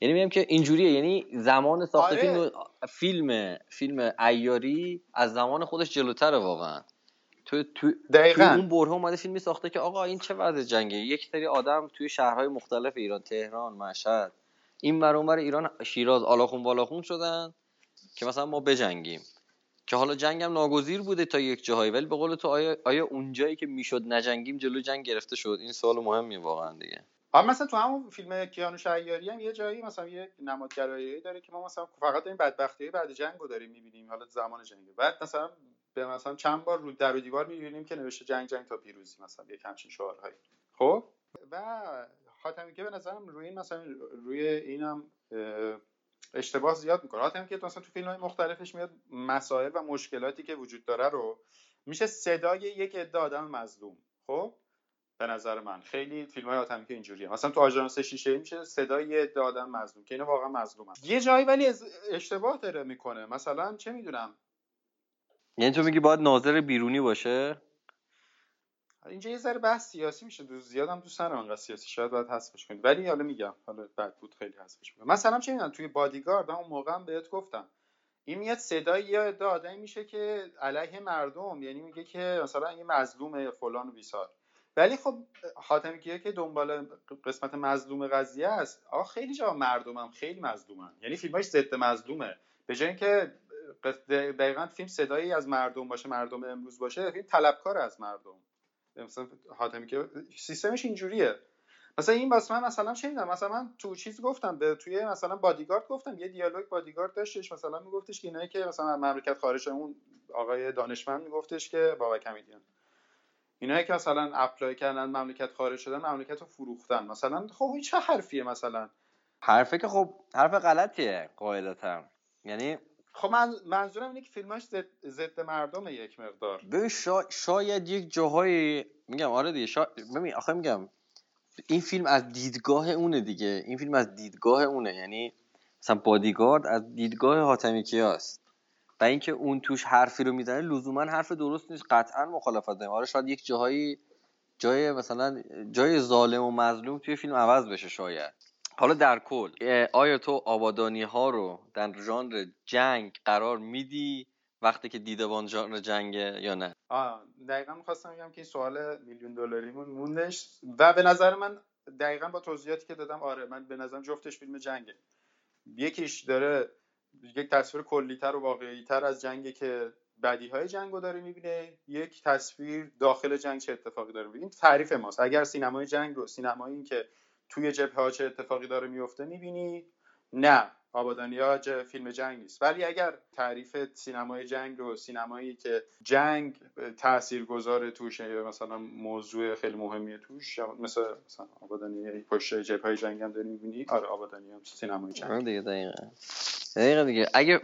یعنی میگم که اینجوریه. یعنی زمان ساخت آره. فیلم فیلم فیلم ایاری از زمان خودش جلوتره واقعا. تو تو, دقیقاً. تو اون بره اومده فیلمی ساخته که آقا این چه وضع جنگه؟ یک سری آدم توی شهرهای مختلف ایران تهران مشهد این ور اونور ایران شیراز آلاخون بالاخون شدن که مثلا ما بجنگیم. که حالا جنگم ناگزیر بوده تا یک جاهایی ولی به قول تو آیا, آیا اون جایی که می‌شد نجنگیم جلو جنگ گرفته شد؟ این سوال مهمیه واقعا دیگه. اما مثلا تو همون فیلم کیانو شهیاری هم یه جایی مثلا یه نمادگرایی داره که ما مثلا فقط این بدبختی بعد جنگ رو داریم می‌بینیم حالا زمان جنگ. بعد مثلا به مثلا چند بار رو در و دیوار می‌بینیم که نوشته جنگ جنگ تا پیروزی مثلا یک همچین شعارهایی. خب؟ و حاتمی که به نظرم روی این مثلا روی اینم اشتباه زیاد می‌کنه. حاتمی که مثلا تو فیلم های مختلفش میاد مسائل و مشکلاتی که وجود داره رو میشه صدای یک عده آدم مظلوم. خب؟ به نظر من. خیلی فیلم های که اینجوریه. مثلا تو آژانس شیشه میشه صدای یه آدم مظلوم که اینا واقعا مظلومن. یه جایی ولی اشتباه داره می‌کنه. مثلا چه می‌دونم؟ یعنی تو میگی باید ناظر بیرونی باشه؟ اینجا یه ذره بحث سیاسی میشه. دوست زیادم دوست ندارم انقدر سیاسی. شاید باید حذفش کنید ولی حالا میگم. حالا بعد بود خیلی حذفش می‌کنم. مثلا چه می‌دونم توی بادیگارد اون موقع هم بهت گفتم. این میاد صدای یه عده آدمی میشه که علیه مردم. یعنی میگه که مثلا یه مظلوم فلان و بیسار. ولی خب حاتمی کیه که دنبال قسمت مظلوم قضیه است. آقا خیلی جا مردمم خیلی مظلومن. یعنی فیلماش ضد مظلومه. به جای اینکه دقیقا فیلم صدایی از مردم باشه مردم امروز باشه فیلم طلبکار از مردم. مثلا حاتمی که سیستمش اینجوریه. مثلا این واسه من مثلا می‌دونم مثلا من تو چیز گفتم به توی مثلا بادیگارد گفتم یه دیالوگ بادیگارد داشتش مثلا میگفتش که اینایی که مثلا مملکت خارج اون آقای دانشمند میگفتش که بابا کمیدیان. اینایی که مثلا اپلای کردن مملکت خارج شدن مملکت رو فروختن. مثلا خب این چه حرفیه مثلا؟ حرفه که خب حرف غلطیه قاعدتا. یعنی خب من منظورم اینه که فیلماش ضد مردم یک مقدار. ببین شا... شاید یک جاهایی میگم آره دیگه شا... ببین آخه میگم این فیلم از دیدگاه اونه دیگه. این فیلم از دیدگاه اونه. یعنی مثلا بادیگارد از دیدگاه حاتمی کیاست و اینکه اون توش حرفی رو می‌زنه لزوما حرف درست نیست. قطعا مخالفت داریم. آره شاید یک جاهایی جای مثلا جای ظالم و مظلوم توی فیلم عوض بشه شاید. حالا در کل آیا تو آبادانی ها رو در ژانر جنگ قرار میدی وقتی که دیدبان ژانر جنگه یا نه؟ آه دقیقا می‌خواستم بگم که این سوال میلیون دلاریمون موندش و به نظر من دقیقا با توضیحاتی که دادم آره من به نظرم جفتش فیلم جنگه. یکیش داره یک تصویر کلیتر و واقعیتر از جنگه که بدی های جنگ رو داره می‌بینه یک تصویر داخل جنگ چه اتفاقی داره می‌بینه. این تعریف ماست. اگر سینمای جنگ رو سینمایی که توی جبهه ها چه اتفاقی داره میفته می‌بینی؟ نه. آبادانیا فیلم جنگ نیست ولی اگر تعریف سینمای جنگ رو سینمایی که جنگ تأثیر گذاره توش یا مثلا موضوع خیلی مهمیه توش مثل مثلا آبادانی پشت جبهه های جنگ هم داری می‌بینی. آره آبادانی هم سینمای جنگ. دیگه دقیقا. دقیقا دیگه. اگه.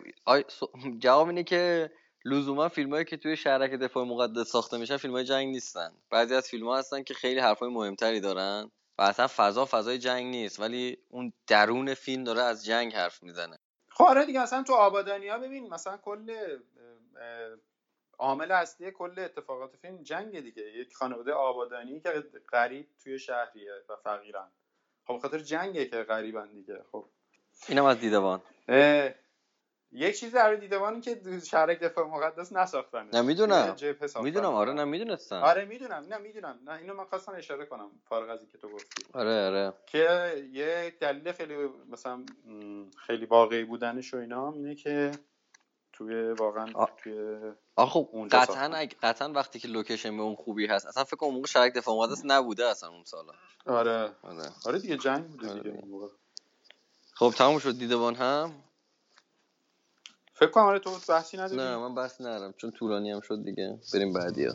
جواب اینه که لزوما فیلمایی که توی شهرک دفاع مقدس ساخته میشن فیلم های جنگ نیستن. بعضی از فیلم ها هستن که خیلی حرفای مهمتری دارن. و اصلا فضا فضای جنگ نیست ولی اون درون فیلم داره از جنگ حرف می‌زنه. خب آره دیگه اصلا تو آبادانی ها ببین مثلا کل عامل اصلی کل اتفاقات فیلم جنگ دیگه. یک خانواده آبادانی که غریب توی شهریه و فقیرن. خب خاطر جنگه که غریبن دیگه. خب. اینم از دیدبان. یک چیز در دیدبانی که شهرک دفاع مقدس نساختن نه می‌دونم. می‌دونم. آره نه می‌دونستم آره می‌دونم. نه می‌دونم. نه اینو من خواستم اشاره کنم. فارغ از اینکه تو گفتی. آره آره. که یه دلیل خیلی مثلا خیلی واقعی بودنش و اینا اینه که توی واقعا آ- توی آخه خب اونجا قطعا قطعا وقتی که لوکیشن به اون خوبی هست اصلا فکر کنم اون موقع شرک دفاع مقدس نبوده اصلا اون سالا. آره. آره. آره دیگه جنگ بوده آره دیگه دیگه. اون موقع. خب تموم شد دیدبان هم. فکر کنم آره تو بحثی نداری. نه من بس ندارم چون طولانی هم شد دیگه. بریم بعدی ها.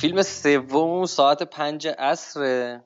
فیلم سوم ساعت پنج عصر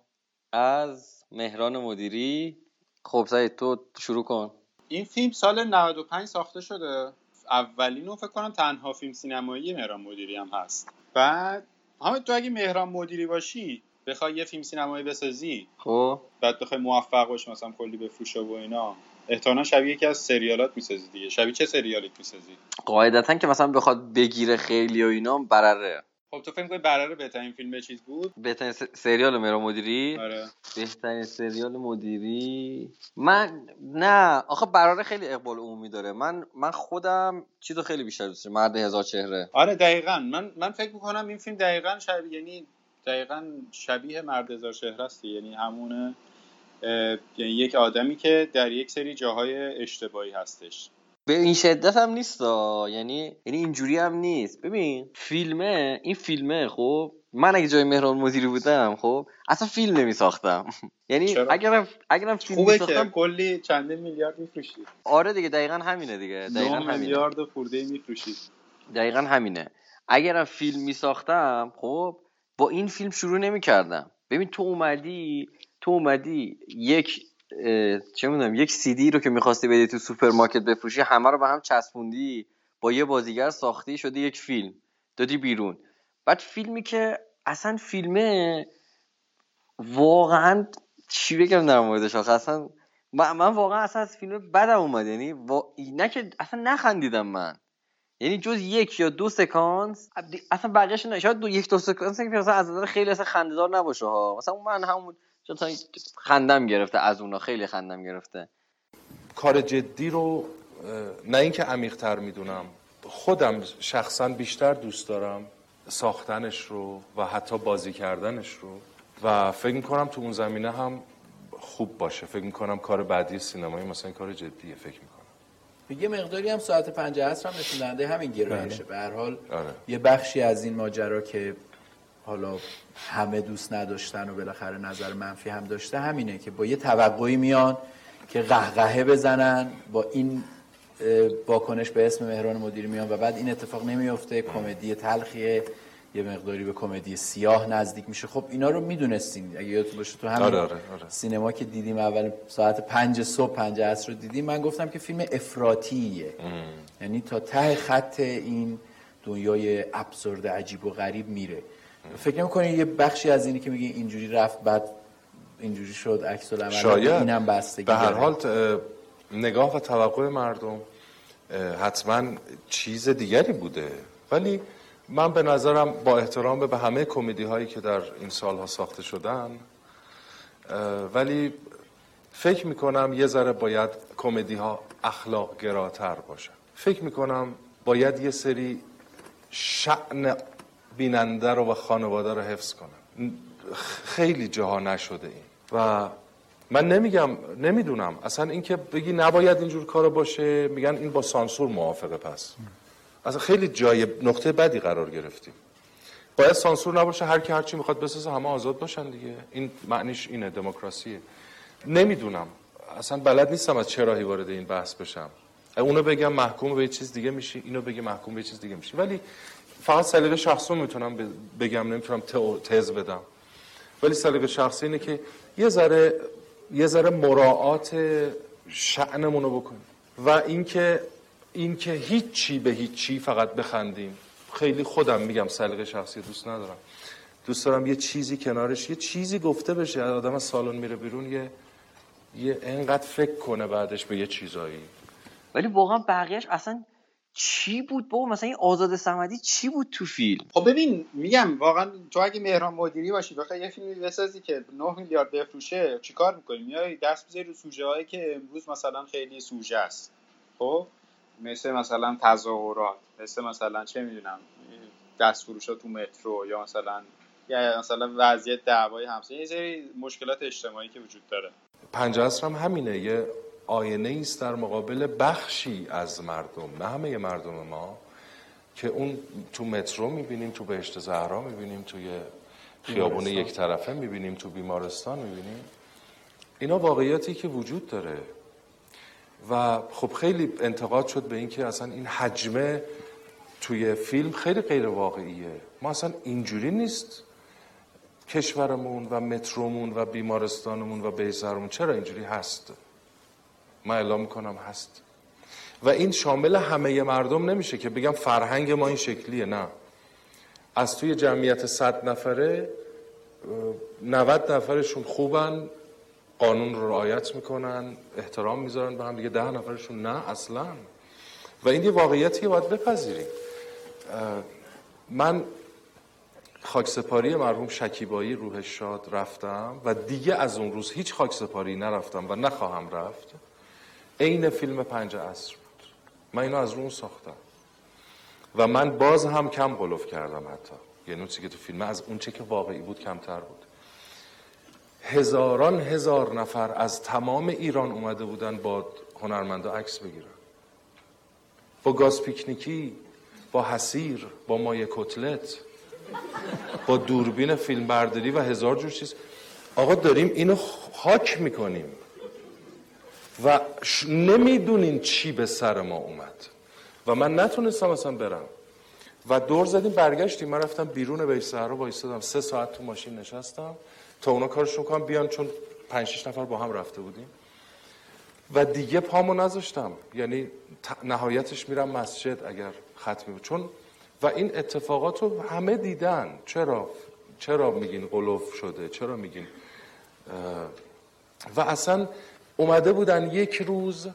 از مهران مدیری. خب سعید تو شروع کن. این فیلم سال 95 ساخته شده. اولین و فکر کنم تنها فیلم سینمایی مهران مدیری هم هست. بعد همه تو اگه مهران مدیری باشی بخوای یه فیلم سینمایی بسازی. خب. بعد بخوای موفق باشی مثلا کلی بفروشه و اینا. احتمالا شبیه یکی از سریالات می‌سازی دیگه. شبیه چه سریالی می‌سازی؟ قاعدتا که مثلا بخواد بگیره خیلی و اینا برره. خب تو فکر می‌کنی برره بهترین فیلم چیز بود؟ بهترین س- سریال مهران مدیری؟ آره. بهترین سریال مدیری؟ من نه. آخه براره خیلی اقبال عمومی داره. من من خودم چیزو خیلی بیشتر دوست دارم. مرد هزار چهره. آره دقیقا. من من فکر می‌کنم این فیلم دقیقا شبیه یعنی دقیقا شبیه مرد هزار شهر است. یعنی همونه اه، یعنی یک آدمی که در یک سری جاهای اشتباهی هستش. به این شدت هم نیست یعنی یعنی اینجوری هم نیست. ببین فیلمه این فیلمه خب. من اگه جای مهران مدیری بودم خب اصلا فیلم نمی ساختم یعنی؟ اگرم اگرم فیلم خوبه که کلی چندین میلیارد میفروشید آره دیگه دقیقا همینه دیگه. دقیقا 9 همینه. میلیارد و خورده میفروشید دقیقا همینه. اگرم فیلم می ساختم خب با این فیلم شروع نمی کردم ببین تو اومدی تو اومدی یک چه می‌دونم یک سیدی رو که می‌خواستی بدی تو سوپرمارکت بفروشی همه رو به هم چسبوندی با یه بازیگر ساختی شده یک فیلم دادی بیرون. بعد فیلمی که اصلا فیلمه واقعا چی بگم در موردش آخه اصلا من, واقعا اصلا از فیلم بدم اومد یعنی وا... نه که اصلا نخندیدم من. یعنی جز یک یا دو سکانس اصلا بقیه‌اش نه شاید دو یک دو سکانس که مثلا از نظر خیلی اصلا خنده‌دار نباشه ها. مثلا من همون چون تا خندم گرفته از اونا خیلی خندم گرفته. کار جدی رو نه اینکه عمیق‌تر می‌دونم خودم شخصا بیشتر دوست دارم ساختنش رو و حتی بازی کردنش رو. و فکر می‌کنم تو اون زمینه هم خوب باشه. فکر می‌کنم کار بعدی سینمایی مثلا کار جدیه فکر می‌کنم. یه مقداری هم ساعت پنج عصر هم نشون دهنده همین گرایشه. به هر حال آره. یه بخشی از این ماجرا که حالا همه دوست نداشتن و بالاخره نظر منفی هم داشته همینه که با یه توقعی میان که قهقهه بزنن با این واکنش به اسم مهران مدیری میان و بعد این اتفاق نمیفته کمدی تلخیه یه مقداری به کمدی سیاه نزدیک میشه. خب اینا رو می‌دونستین اگه یادتون باشه تو همین آره، آره، آره. سینما که دیدیم اول ساعت پنج صبح پنج عصر رو دیدیم من گفتم که فیلم افراتیه یعنی تا ته خط این دنیای ابسورد عجیب و غریب میره. فکر نمی‌کنی یه بخشی از اینی که میگه اینجوری رفت بعد اینجوری شد عکس العمل اینم بستگی به هر. حال اه، نگاه و توقع مردم حتما چیز دیگری بوده. ولی من به نظرم با احترام به همه کمدی هایی که در این سالها ساخته شدن ولی فکر می‌کنم یه ذره باید کمدی ها اخلاق گراتر باشن. فکر می‌کنم باید یه سری شعن بیننده رو و خانواده رو حفظ کنن خیلی جاها نشده این. و من نمیگم نمی‌دونم. اصلا اینکه بگی نباید اینجور کارو باشه میگن این با سانسور موافقه پس. اصلا خیلی جای نقطه بدی قرار گرفتیم. باید سانسور نباشه هر کی هر چی می‌خواد بسازه همه آزاد باشن دیگه. این معنیش اینه دموکراسیه. نمی‌دونم. اصلا بلد نیستم از چه راهی وارد این بحث بشم. اونو بگم محکوم به چیز دیگه میشی اینو بگی محکوم به چیز دیگه میشی. ولی فقط سلیقه شخصی می‌تونم بگم نمی‌تونم تز بدم. ولی سلیقه شخصی اینه که یه ذره یه ذره مراعات شأنمون رو بکنیم. و اینکه اینکه هیچی به هیچی فقط بخندیم. خیلی خودم میگم سلیقه شخصی دوست ندارم. دوست دارم یه چیزی کنارش یه چیزی گفته بشه. آدم از سالن میره بیرون یه یه انقدر فکر کنه بعدش به یه چیزایی. ولی واقعا بقیهش اصلا چی بود؟ بابا مثلا این آزاد سمدی چی بود تو فیلم؟ خب ببین میگم واقعا تو اگه مهران مدیری باشی بخوای یه فیلمی بسازی که 9 میلیارد بفروشه چیکار می‌کنی؟ میای دست بزنی رو سوژه هایی که امروز مثلا خیلی سوژه است. خب؟ مثل مثلا تظاهرات مثل مثلا چه می‌دونم دست فروش تو مترو یا مثلا یا مثلا وضعیت دعوای همسایه یه سری مشکلات اجتماعی که وجود داره. پنج هم همینه. یه آینه است در مقابل بخشی از مردم نه همه مردم ما که اون تو مترو می‌بینیم تو بهشت زهرا می‌بینیم توی خیابون یک طرفه می‌بینیم تو بیمارستان می‌بینیم. اینا واقعیتی که وجود داره. و خب خیلی انتقاد شد به اینکه اصلا این حجمه توی فیلم خیلی غیر واقعیه. ما اصلا اینجوری نیست کشورمون و مترومون و بیمارستانمون و بیزارمون چرا اینجوری هست؟ من اعلام می‌کنم هست. و این شامل همه مردم نمیشه که بگم فرهنگ ما این شکلیه نه. از توی جمعیت صد نفره 90 نفرشون خوبن قانون رو رعایت می‌کنن احترام می‌ذارن به هم دیگه ده نفرشون نه اصلا. و این یه واقعیتی باید بپذیریم. من خاکسپاری مرحوم شکیبایی روح شاد رفتم و دیگه از اون روز هیچ خاکسپاری نرفتم و نخواهم رفت. عین فیلم پنج عصر بود. من اینو از اون ساختم. و من باز هم کم قلوف کردم حتی. یعنی اون که تو فیلم از اون چه که واقعی بود کمتر بود. هزاران هزار نفر از تمام ایران اومده بودن با هنرمندا عکس بگیرن. با گاز پیکنیکی با حسیر با مایه کتلت با دوربین فیلم برداری و هزار جور چیز. آقا داریم اینو خاک می‌کنیم. و نمی‌دونین چی به سر ما اومد. و من نتونستم اصلا برم. و دور زدیم برگشتیم. من رفتم بیرون به سهرا وایسادم سه ساعت تو ماشین نشستم. تا اونا کارشون کنم بیان چون پنج شش نفر با هم رفته بودیم. و دیگه پامو نذاشتم. یعنی نهایتش میرم مسجد اگر ختمی بود. چون و این اتفاقات رو همه دیدن. چرا چرا میگین قلوف شده؟ چرا میگین؟ و اصلا اومده بودن یک روز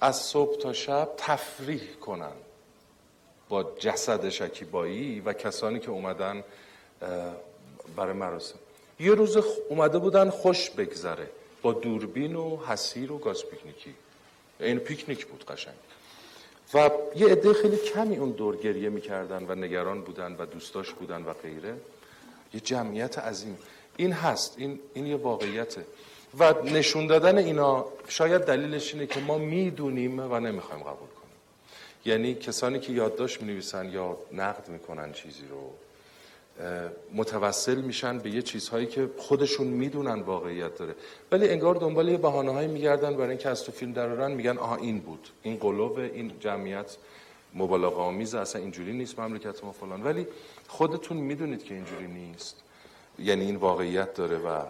از صبح تا شب تفریح کنن با جسد شکیبایی و کسانی که اومدن برای مراسم. یه روز اومده بودن خوش بگذره با دوربین و حسیر و گاز پیکنیکی. این پیکنیک بود قشنگ. و یه عده خیلی کمی اون دور گریه می‌کردن و نگران بودن و دوستاش بودن و غیره. یه جمعیت عظیم. این هست. این, این یه واقعیته. و نشون دادن اینا شاید دلیلش اینه که ما می‌دونیم و نمی‌خوایم قبول کنیم. یعنی کسانی که یادداشت می‌نویسن یا نقد می‌کنن چیزی رو متوسل میشن به یه چیزهایی که خودشون می‌دونن واقعیت داره. ولی انگار دنبال یه بهانه هایی میگردن برای اینکه از تو فیلم درارن میگن آها این بود. این قلوب این جمعیت مبالغه آمیز اصلا اینجوری نیست مملکت ما فلان. ولی خودتون می‌دونید که اینجوری نیست. یعنی این واقعیت داره و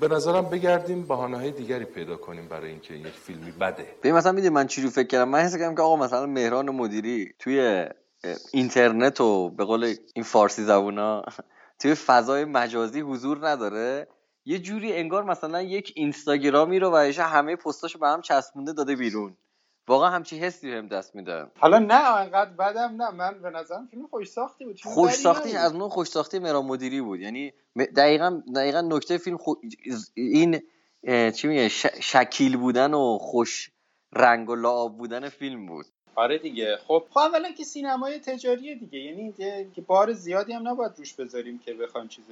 به نظرم بگردیم بهانه های دیگری پیدا کنیم برای اینکه یک فیلمی بده. به مثلا می‌دونی من چی رو فکر کردم؟ من حس کردم که آقا مثلا مهران مدیری توی اینترنت و به قول این فارسی زبونا توی فضای مجازی حضور نداره. یه جوری انگار مثلا یک اینستاگرامی رو و همه پستاشو به هم چسبونده داده بیرون. واقعا همچی حسی هم دست میده. حالا نه انقدر بدم نه. من به نظرم فیلم خوش ساختی بود خوش ساختی از نوع خوش ساختی مهران مدیری بود. یعنی دقیقا دقیقا نکته فیلم خو... این چی میگه؟ شکیل بودن و خوش رنگ و لعاب بودن فیلم بود. آره دیگه. خب خب اولا که سینمای تجاریه دیگه. یعنی که بار زیادی هم نباید روش بذاریم که بخوایم چیز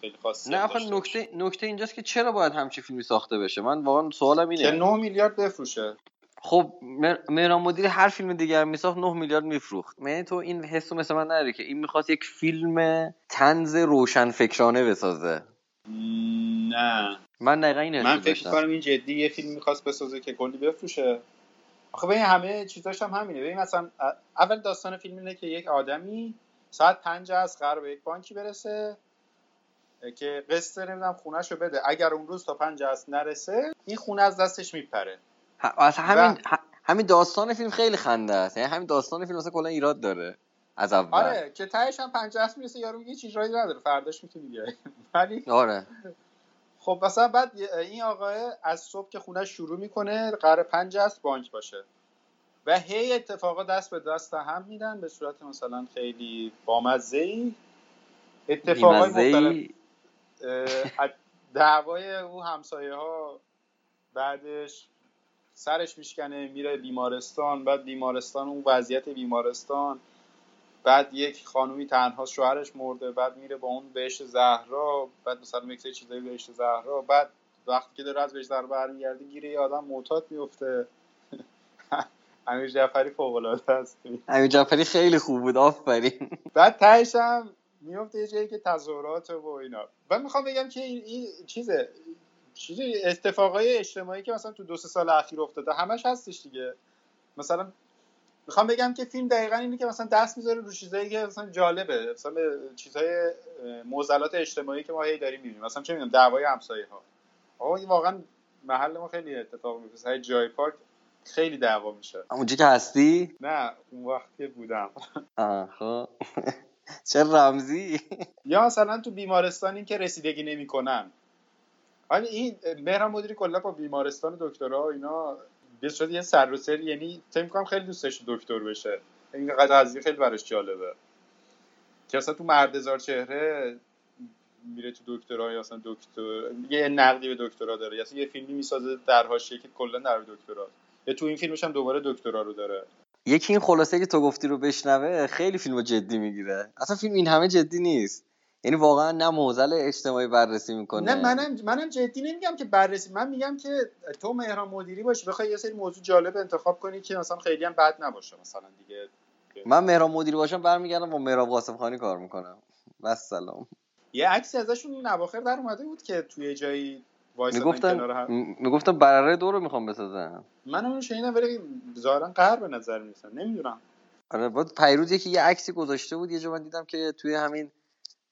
خیلی خاصی نه آخه نکته نکته اینجاست که چرا باید همچی فیلمی ساخته بشه؟ من واقعا سوالم اینه. که 9 میلیارد بفروشه. خب مهر- مهران مدیری هر فیلم دیگر میساخت 9 میلیارد میفروخت. یعنی تو این حسو مثل من نداری که این می‌خواست یک فیلم تنز روشن فکرانه بسازه نه. من دقیقا این من فکر می‌کنم این جدی یه فیلم می‌خواست بسازه که کلی بفروشه. آخه ببین همه چیزاش هم همینه. ببین مثلا اول داستان فیلم اینه که یک آدمی ساعت پنج از قرار به یک بانکی برسه که قسط نمی‌دونم خونهشو بده. اگر اون روز تا پنج از نرسه این خونه از دستش میپره. اصلا همین ه- همین داستان فیلم خیلی خنده است. یعنی همین داستان فیلم اصلا کلا ایراد داره از اول. آره که تهش هم پنج از می‌رسه یارو میگه چیز رایی نداره فرداش می‌تونی بیای ولی آره. خب مثلا بعد این آقای از صبح که خونه شروع می‌کنه قرار پنج است بانک باشه. و هی اتفاقا دست به دست هم میدن به صورت مثلا خیلی بامزه ای اتفاقای مختلف. دعوای او همسایه ها بعدش سرش میشکنه میره بیمارستان بعد بیمارستان اون وضعیت بیمارستان بعد یک خانومی تنها شوهرش مرده بعد میره با اون بهشت زهرا بعد مثلا یک سری چیزایی بهشت زهرا بعد وقتی که داره از بهشت زهرا برمیگرده گیره یه آدم معتاد میفته. امیر جعفری فوق العاده است. امیر جعفری خیلی خوب بود آفرین. بعد تهش هم میفته یه جایی که تظاهرات و اینا. و می‌خوام بگم که این, این چیزه چیزی اتفاقای اجتماعی که مثلا تو دو سه سال اخیر افتاده همش هستش دیگه. مثلا می‌خوام بگم که فیلم دقیقا اینه که مثلا دست می‌ذاره رو چیزایی که مثلا جالبه. مثلا چیزهای معضلات اجتماعی که ما هی داریم می‌بینیم. مثلا چه می‌دونم دعوای همسایه ها آقا واقعا محل ما خیلی اتفاق میفته جای پارک خیلی دعوا میشه. اونجا که هستی؟ نه اون وقت که بودم. آه خب. چه رمزی. یا مثلا تو بیمارستان این که رسیدگی نمی‌کنن. حالا این مهران مدیری کلا با بیمارستان دکترا اینا به یه سر و سر یعنی فکر می‌کنم خیلی دوست داشت دکتر بشه. این قضیه خیلی براش جالبه. که اصلا تو مرد هزار چهره میره تو دکترا یا اصلا دکتر یه نقدی به دکترا داره. یا اصلا یه فیلمی می‌سازه در حاشیه که کلا در دکترا یا تو این فیلمش هم دوباره دکترا رو داره. یکی این خلاصه که تو گفتی رو بشنوه خیلی فیلمو جدی می‌گیره. اصلا فیلم این همه جدی نیست. یعنی واقعا نه موزل اجتماعی بررسی می‌کنه. نه منم منم جدی نمیگم که بررسی من میگم که تو مهران مدیری باشی بخوای یه سری موضوع جالب انتخاب کنی که مثلا خیلی هم بد نباشه مثلا دیگه من مهران مدیری باشم برمیگردم با مهراب قاسم خانی کار می‌کنم. بس سلام یه عکسی ازشون این اواخر در اومده بود که توی جایی می‌گفتن هم. می‌گفتن برره دو رو می‌خوام بسازن. من اونو شنیدم ولی ظاهرا قهر به نظر می‌رسن نمی‌دونم. آره بعد پیروز یکی یه عکسی گذاشته بود یه جا من دیدم که توی همین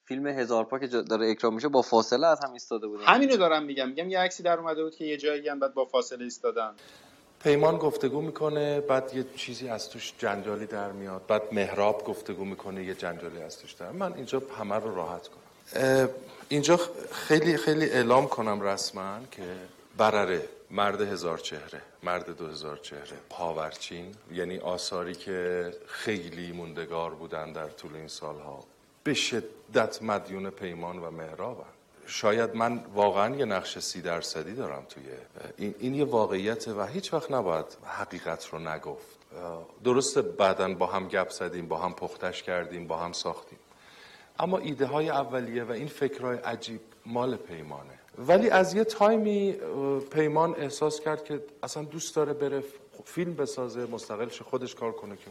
فیلم هزار پا که داره اکرام میشه با فاصله از هم ایستاده بود همینو دارم میگم. میگم یه عکسی در اومده بود که یه جایی هم بعد با فاصله ایستادن. پیمان گفتگو می‌کنه بعد یه چیزی از توش جنجالی در میاد. بعد مهراب گفتگو می‌کنه یه جنجالی از توش در من اینجا همه رو راحت کنم. اینجا خیلی خیلی اعلام کنم رسما که برره مرد هزار چهره مرد دو هزار چهره پاورچین یعنی آثاری که خیلی موندگار بودن در طول این سالها. به شدت مدیون پیمان و مهرابن شاید من واقعا یه نقش سی درصدی دارم توی این, این یه واقعیت و هیچ وقت نباید حقیقت رو نگفت. درسته بعدا با هم گپ زدیم با هم پختش کردیم با هم ساختیم. اما ایده های اولیه و این فکرهای عجیب مال پیمانه. ولی از یه تایمی پیمان احساس کرد که اصلا دوست داره بره فیلم بسازه مستقل شه خودش کار کنه که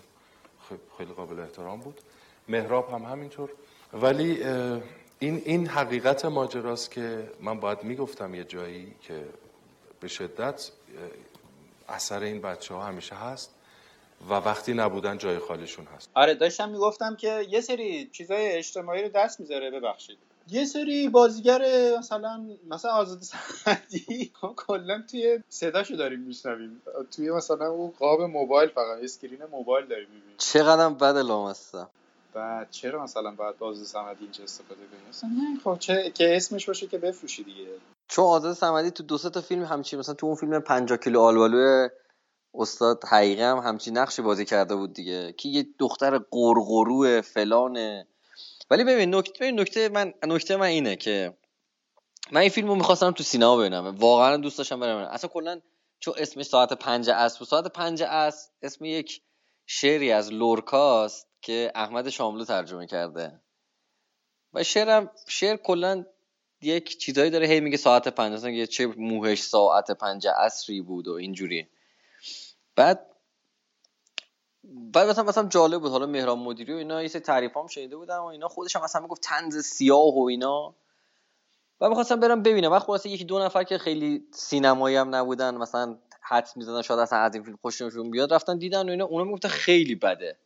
خ- خیلی قابل احترام بود. مهراب هم همینطور. ولی این این حقیقت ماجراست که من باید می‌گفتم یه جایی که به شدت اثر این بچه ها همیشه هست و وقتی نبودن جای خالیشون هست. آره داشتم می‌گفتم که یه سری چیزای اجتماعی رو دست می‌ذاره ببخشید. یه سری بازیگر مثلا مثلا آزاد سعدی کلا توی صداشو داریم میشنویم. توی مثلا اون قاب موبایل فقط screen موبایل داریم می‌بینیم. چقدر بد لامصب. بعد چرا مثلا باید آزاده صمدی اینجا استفاده کنیم مثلا نه. خب چه که اسمش باشه که بفروشی دیگه. چون آزاده صمدی تو دو سه تا فیلم همچین مثلا تو اون فیلم 50 کیلو آلبالو استاد حقیقی هم همچین نقشی بازی کرده بود دیگه. که یه دختر غرغرو فلانه ولی ببین نکته ببین نکته من نکته من اینه که من این فیلمو می‌خواستم تو سینما ببینم. واقعا دوست داشتم برم ببینم. اصلا کلا چون اسمش ساعت پنج بود. ساعت پنج عصر اسم یک شعری از لورکاست. که احمد شاملو ترجمه کرده. و شعرم شعر کلا یک چیزایی داره. هی میگه ساعت پنج مثلا میگه چه موهش ساعت پنج عصری بود و اینجوری. بعد بعد مثلا مثلا جالب بود. حالا مهران مدیری و اینا یه سری تعریف هم شنیده بودم و اینا خودش هم مثلا می‌گفت تنز سیاه و اینا. و می‌خواستم برم ببینم. وقت خلاصه یکی دو نفر که خیلی سینمایی هم نبودن مثلا حدس می‌زدن شاید اصلا از این فیلم خوششون بیاد رفتن دیدن و اینا. اونا می‌گفتن خیلی بده.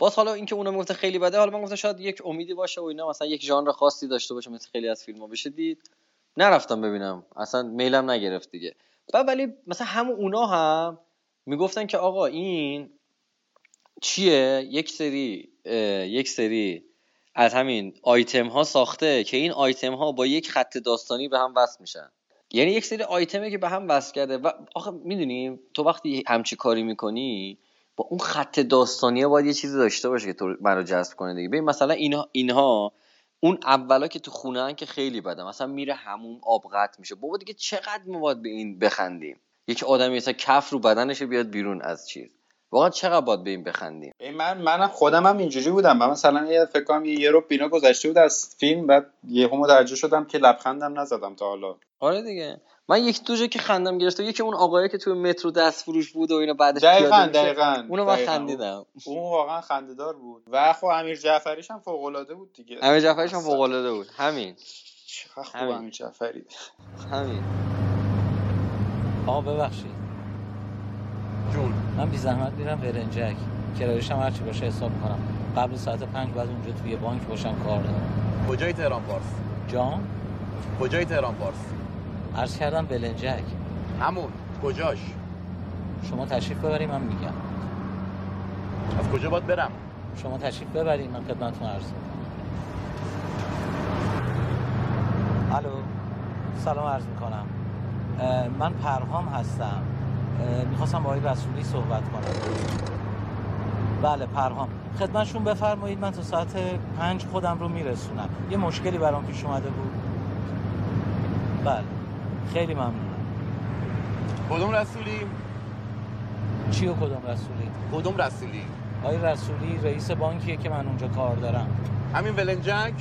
باز حالا اینکه اونا می‌گفتن خیلی بده حالا من گفتم شاید یک امیدی باشه و اینا مثلا یک ژانر خاصی داشته باشه مثل خیلی از فیلم ها بشه دید. نرفتم ببینم. اصلا میلم نگرفت دیگه. بعد ولی مثلا همون اونا هم می‌گفتن که آقا این چیه؟ یک سری یک سری از همین آیتم ها ساخته که این آیتم ها با یک خط داستانی به هم وصل میشن. یعنی یک سری آیتمه که به هم وصل کرده. و آخه می‌دونیم تو وقتی همچی کاری می‌کنی با اون خط داستانی باید یه چیزی داشته باشه که تو منو جذب کنه دیگه. ببین مثلا اینها اینها اون اولا که تو خونه هن که خیلی بده. مثلا میره همون آب قطع میشه. بابا دیگه چقدر ما باید به این بخندیم؟ یک آدمی مثلا کف رو بدنش بیاد بیرون از چیز. واقعا چقدر باید به این بخندیم؟ من منم خودم هم اینجوری بودم. من مثلا یه فکر کنم یه, یه رو بینا گذشته بود از فیلم بعد یهو متوجه شدم که لبخندم نزدم تا حالا. آره دیگه. من یک دو جا که خندم گرفته یکی اون آقایی که تو مترو دست فروش بود و اینا بعدش دقیقاً دقیقاً اونو من خندیدم. اون واقعا خنده‌دار بود. و خب امیر جعفریش هم فوق العاده بود دیگه. امیر جعفریش هم فوق العاده بود. همین. چقدر خوب امیر جعفری. همین. آقا ببخشید. جون من بی زحمت میرم ورنجک کرایش هم هرچی باشه حساب کنم قبل ساعت پنج بعد اونجا توی بانک باشم کار دارم. کجای تهران پارس؟ جان؟ کجای تهران پارس؟ عرض کردم بلنجک همون. کجاش؟ شما تشریف ببرید من میگم. از کجا باید برم؟ شما تشریف ببرید من خدمتتون عرض الو. سلام عرض می‌کنم. من پرهام هستم. می‌خواستم با آقای رسولی صحبت کنم. بله پرهام. خدمتشون بفرمایید من تا ساعت پنج خودم رو میرسونم. یه مشکلی برام پیش اومده بود. بله. خیلی ممنونم کدوم رسولی؟ چی و کدوم رسولی؟ کدوم رسولی؟ آقای رسولی رئیس بانکیه که من اونجا کار دارم همین ولنجک؟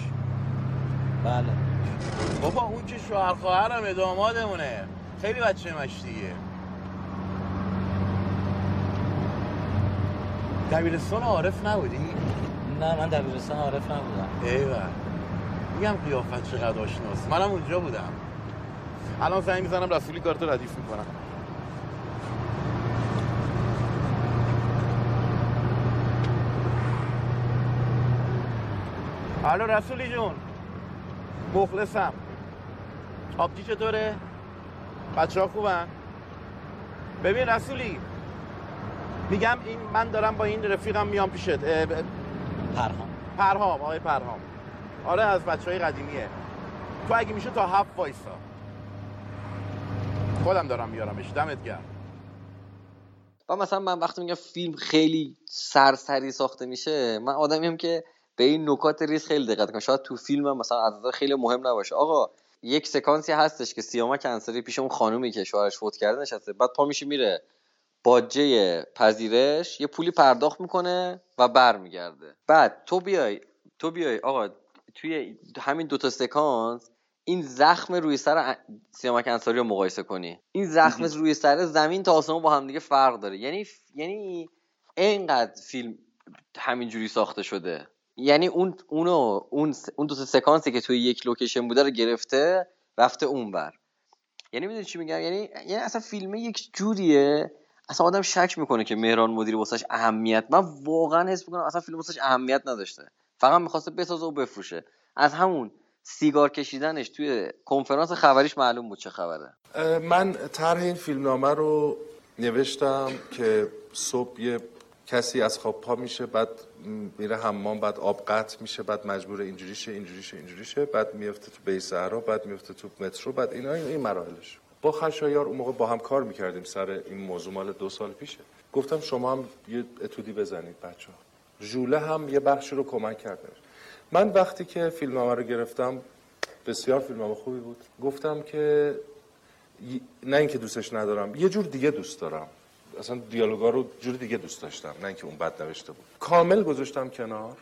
بله بابا اون که شوهر خواهرمه دامادمونه خیلی بچه مشتیه دبیرستان عارف نبودی؟ نه من دبیرستان عارف نبودم ایوه میگم قیافت چقدر آشناست منم اونجا بودم الان زنگ می‌زنم رسولی کارتو ردیف می‌کنم. الو رسولی جون. مخلصم. آبجی چطوره؟ بچه ها خوبن؟ ببین رسولی میگم این من دارم با این رفیقم میام پیشت. پرهام. پرهام آقای پرهام. آره از بچه های قدیمیه. تو اگه میشه تا هفت وایسا. خودم دارم میارمش دمت گرم. و مثلا من وقتی میگم فیلم خیلی سرسری ساخته میشه من آدمیم که به این نکات ریز خیلی دقت کنم. شاید تو فیلم هم مثلا از خیلی مهم نباشه. آقا یک سکانسی هستش که سیامک انصاری پیش اون خانومی که شوهرش فوت کرده نشسته. بعد پا میشه میره باجه پذیرش یه پولی پرداخت می‌کنه و برمیگرده. بعد تو بیای تو بیای آقا توی همین دوتا سکانس این زخم روی سر سیامک انصاری رو مقایسه کنی. این زخم روی سر زمین تا آسمون با هم دیگه فرق داره. یعنی یعنی اینقدر فیلم همینجوری ساخته شده. یعنی اون اونو اون اون دو سکانسی که توی یک لوکیشن بوده رو گرفته رفته اونور. یعنی می‌دونی چی میگم؟ یعنی یعنی اصلا فیلم یک جوریه. اصلا آدم شک می‌کنه که مهران مدیری واسش اهمیت من واقعا حس می‌کنم اصلا فیلم واسش اهمیت نداشته. فقط می‌خواسته بسازه و بفروشه. از همون سیگار کشیدنش توی کنفرانس خبریش معلوم بود چه خبره. من طرح این فیلمنامه رو نوشتم که صبح یه کسی از خواب پا میشه بعد میره حمام بعد آب قطع میشه بعد مجبور اینجوری شه اینجوری شه اینجوری شه بعد میفته تو بیت صحرا بعد میفته تو مترو بعد اینا این مراحلش. با خشایار اون موقع با هم کار می‌کردیم سر این موضوع مال دو سال پیشه. گفتم شما هم یه اتودی بزنید بچه ها ژوله هم یه بخشی رو کمک کرده. من وقتی که فیلمنامه رو گرفتم بسیار فیلمنامه خوبی بود. گفتم که نه اینکه دوستش ندارم یه جور دیگه دوست دارم. اصلا دیالوگا رو جور دیگه دوست داشتم نه اینکه اون بد نوشته بود. کامل گذاشتم کنار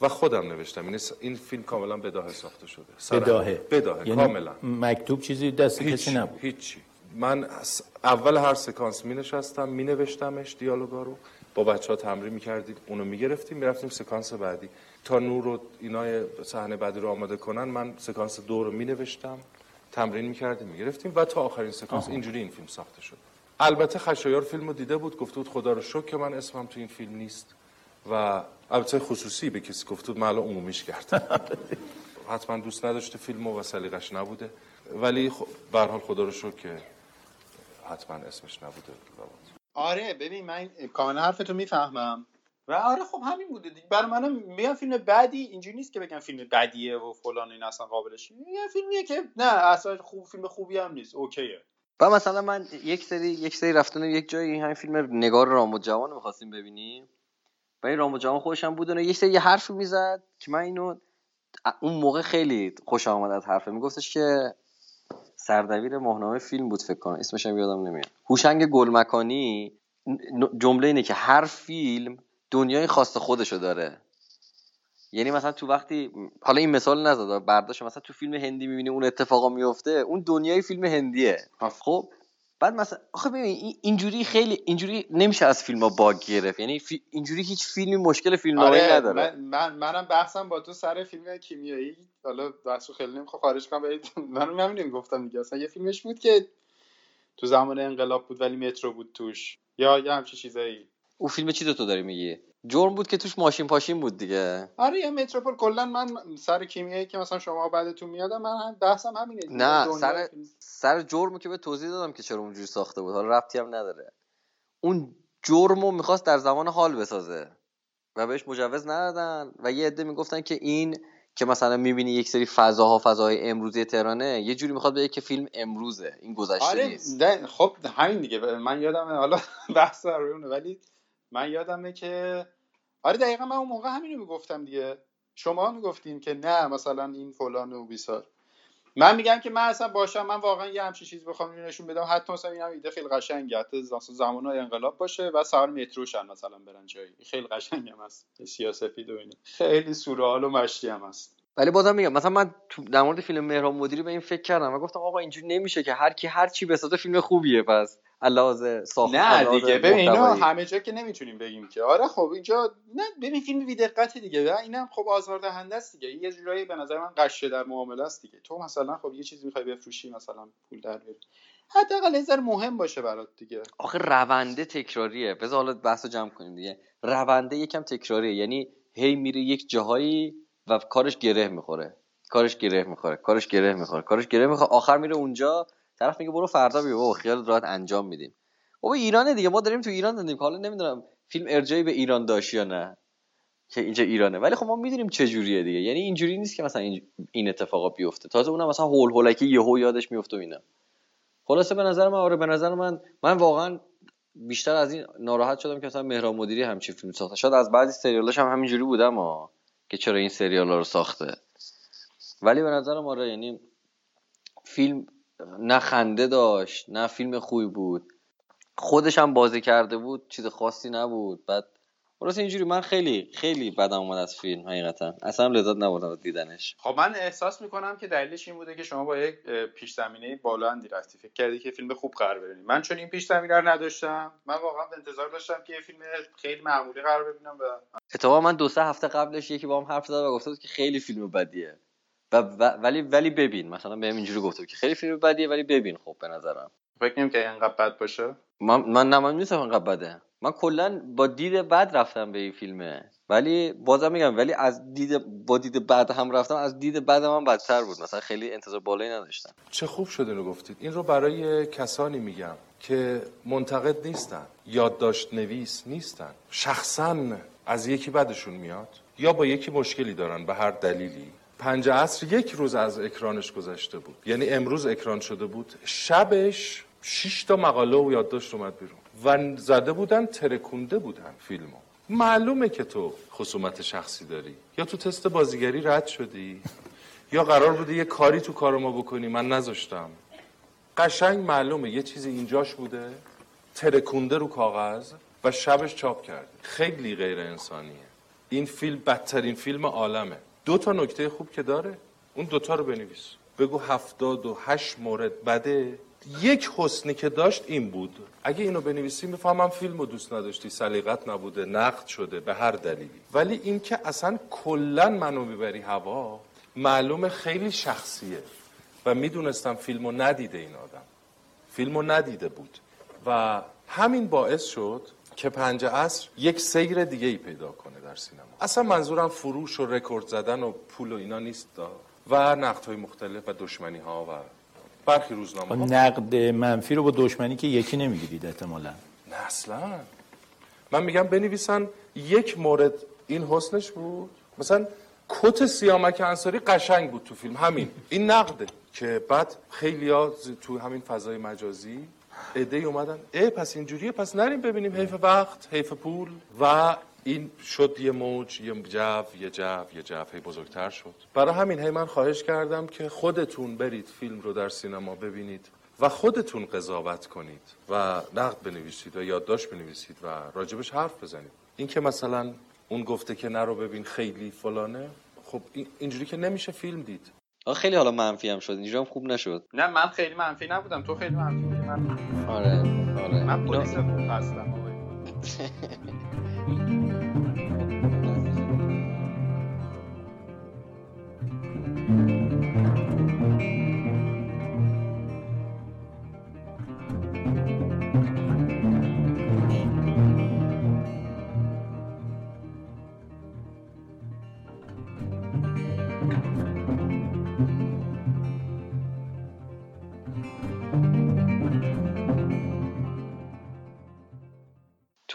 و خودم نوشتم. این این فیلم کاملا بداهه ساخته شده. بداهه بداهه یعنی کاملا. مکتوب چیزی دست هیچ کسی نبود. هیچی. من از اول هر سکانس می نشستم می نوشتمش دیالوگا رو. با بچه ها تمرین می کردیم اونو می گرفتیم می رفتیم سکانس بعدی. تا نور و اینای صحنه بعدی رو آماده کنن من سکانس دو رو می نوشتم تمرین می کردیم می گرفتیم و تا آخرین سکانس اینجوری این فیلم ساخته شد. البته خشایار فیلم رو دیده بود گفته بود خدا رو شکر که من اسمم تو این فیلم نیست و البته خصوصی به کسی گفته بود من الان عمومیش کردم. حتما دوست نداشته فیلم و سلیقش نبوده. ولی خب به هر حال خدا رو شکر که حتما اسمش نبوده. آره ببین من کاملا حرفتو می‌فهمم. و آره خب همین بوده دیگه. برای منم میگم فیلم بعدی اینجوری نیست که بگم فیلم بدیه و فلان این اصلا قابلش یه فیلمیه که نه اصلا خوب فیلم خوبی هم نیست. اوکیه. و مثلا من یک سری یک سری رفتن یک جایی همین فیلم نگار رامو جوان می‌خواستیم ببینیم. و این رامو جوان خودش هم بود و یک سری حرف می‌زد که من اینو اون موقع خیلی خوش آمد از حرفه. میگفتش که سردبیر ماهنامه فیلم بود فکر کنم. اسمش هم یادم نمیاد. هوشنگ گلمکانی جمله اینه که هر فیلم دنیای خاص خودشو داره. یعنی مثلا تو وقتی حالا این مثال نزد برداشت مثلا تو فیلم هندی می‌بینی اون اتفاقا میفته اون دنیای فیلم هندیه. خب بعد مثلا آخه ببین اینجوری خیلی اینجوری نمیشه از فیلم ها باگ گرفت. یعنی فی... اینجوری هیچ فیلمی مشکل فیلم آره نداره. من, من منم بحثم با تو سر فیلم کیمیایی. حالا بحثو خیلی نمی‌خوام خارج کنم ولی منم همین گفتم دیگه. اصلا یه فیلمش بود که تو زمان انقلاب بود ولی مترو بود توش. یا یه همچین چیزایی. اون فیلم چی تو داری میگی؟ جرم بود که توش ماشین پاشین بود دیگه. آره یه متروپول. کلا من سر کیمیایی که مثلا شما بعدتون میاد من هم بحثم همینه نه سر سر جرمو که به توضیح دادم که چرا اونجوری ساخته بود. حالا ربطی هم نداره. اون جرمو می‌خواست در زمان حال بسازه و بهش مجوز ندادن و یه عده می‌گفتن که این که مثلا می‌بینی یک سری فضاها فضاهای امروزی تهرانه یه جوری می‌خواد بگه که فیلم امروزه این گذشته آره نیست. خب همین دیگه. من یادم حالا بحث روی ولی من یادمه که آره دقیقا من اون موقع همینو می‌گفتم دیگه. شما می‌گفتین که نه مثلا این فلان و بیسار. من میگم که من اصلا باشم من واقعا یه همچین چیز بخوام نشون بدم. حتی مثلا این ایده خیلی قشنگه. حتی زمان انقلاب باشه و سوار متروشن مثلا برن جایی. خیلی قشنگ هم هست. سیاسفید و اینه خیلی سورئال و مشتی هم هست. ولی بازم میگم مثلا من در مورد فیلم مهران مدیری به این فکر کردم و گفتم آقا اینجوری نمیشه که هر کی هر چی بسازه فیلم خوبیه پس علاوه ساخت نه دیگه ببین اینا همه جا که نمی‌تونیم بگیم که. آره خب اینجا نه ببین فیلم بی دقتی دیگه. و اینم خب آزاردهنده است دیگه. یه جورایی به نظر من قشه در معامله است دیگه. تو مثلا خب یه چیزی می‌خوای بفروشی مثلا پول در بیاری. حداقل یه مهم باشه برات دیگه. آخه رونده تکراریه. بذار حالا بحثو جمع کنیم دیگه. رونده یکم تکراریه. یعنی هی میره یک جاهایی و کارش گره می‌خوره. کارش گره می‌خوره. کارش گره می‌خوره. کارش گره می‌خوره. آخر میره اونجا. طرف میگه برو فردا بیا. بابا خیال راحت انجام میدیم. بابا ایرانه دیگه. ما داریم تو ایران زندگی حالا نمی‌دونم فیلم ارجایی به ایران داشت یا نه. که اینجا ایرانه. ولی خب ما می‌دونیم چه جوریه دیگه. یعنی اینجوری نیست که مثلا این اتفاقا بیفته. تازه اونم مثلا هول هولکی یهو یادش میفته اینا. خلاصه به نظر من آره به نظر من من واقعا بیشتر از این ناراحت شدم که مثلا مهران مدیری همچین فیلم ساخته. شاید از بعضی سریالاش هم همینجوری بودم که چرا این سریال رو ساخته. ولی به نظرم آره یعنی فیلم نه خنده داشت نه فیلم خوبی بود. خودش هم بازی کرده بود چیز خاصی نبود. بعد خلاص اینجوری من خیلی خیلی بدم اومد از فیلم حقیقتا. اصلا لذت نبردم دیدنش. خب من احساس می‌کنم که دلیلش این بوده که شما با یک پیش زمینه اندی رفتی. فکر کردی که فیلم خوب قرار ببینی من چون این پیش زمینه رو نداشتم من واقعا انتظار داشتم که یه فیلم خیلی معمولی قرار ببینم و اتفاقا من دو سه هفته قبلش یکی با هم حرف زد و گفته بود که خیلی فیلم بدیه. و, ولی ولی ببین مثلا بهم اینجوری گفته که خیلی فیلم بدیه ولی ببین خب به نظرم. فکر که اینقدر بد باشه؟ من من نه من نیستم اینقدر بده. من کلا با دید بد رفتم به این فیلمه. ولی بازم میگم ولی از دید با دید بد هم رفتم از دید بد من بدتر بود. مثلا خیلی انتظار بالایی نداشتم. چه خوب شده رو گفتید. این رو برای کسانی میگم که منتقد نیستن یادداشت نویس نیستن. شخصا از یکی بدشون میاد یا با یکی مشکلی دارن به هر دلیلی. پنج عصر یک روز از اکرانش گذشته بود. یعنی امروز اکران شده بود. شبش شش تا مقاله و یادداشت اومد بیرون. و زده بودن ترکونده بودن فیلمو. معلومه که تو خصومت شخصی داری. یا تو تست بازیگری رد شدی یا قرار بوده یه کاری تو کار ما بکنی. من نذاشتم. قشنگ معلومه. یه چیزی اینجاش بوده. ترکونده رو کاغذ و شبش چاپ کرده خیلی غیر انسانیه. این فیلم بدترین فیلم عالمه. دو تا نکته خوب که داره. اون دوتا رو بنویس. بگو هفتاد و هشت مورد بده. یک حسنی که داشت این بود. اگه اینو بنویسی می‌فهمم فیلم رو دوست نداشتی. سلیقت نبوده نقد شده به هر دلیلی. ولی اینکه اصلا کلا منو می‌بری هوا معلومه خیلی شخصیه. و می‌دونستم فیلمو ندیده این آدم. فیلمو ندیده بود. و همین باعث شد که پنج عصر یک سیر دیگه ای پیدا کنه در سینما. اصلا منظورم فروش و رکورد زدن و پول و اینا نیست دا. و نقد های مختلف و دشمنی ها و برخی روزنامه ها نقد منفی رو با دشمنی که یکی نمی‌گیرید احتمالا. نه اصلا. من میگم بنویسن یک مورد این حسنش بود. مثلا کت سیامک انصاری قشنگ بود تو فیلم. همین. این نقده که بعد خیلی ها تو همین فضای مجازی ایده اومدن. ای پس اینجوریه. پس نریم ببینیم حیف وقت حیف پول و این شد یه موج یه جو یه جو یه جو. هی بزرگتر شد. برای همین هی من خواهش کردم که خودتون برید فیلم رو در سینما ببینید و خودتون قضاوت کنید و نقد بنویسید و یادداشت بنویسید و راجبش حرف بزنید. این که مثلا اون گفته که نرو ببین خیلی فلانه خب این- اینجوری که نمیشه فیلم دید. آخه خیلی حالا منفی هم شد. اینجا هم خوب نشد. نه من خیلی منفی نبودم. تو خیلی منفی بودی. من آره آره. من پلیس خوب هستم آقای.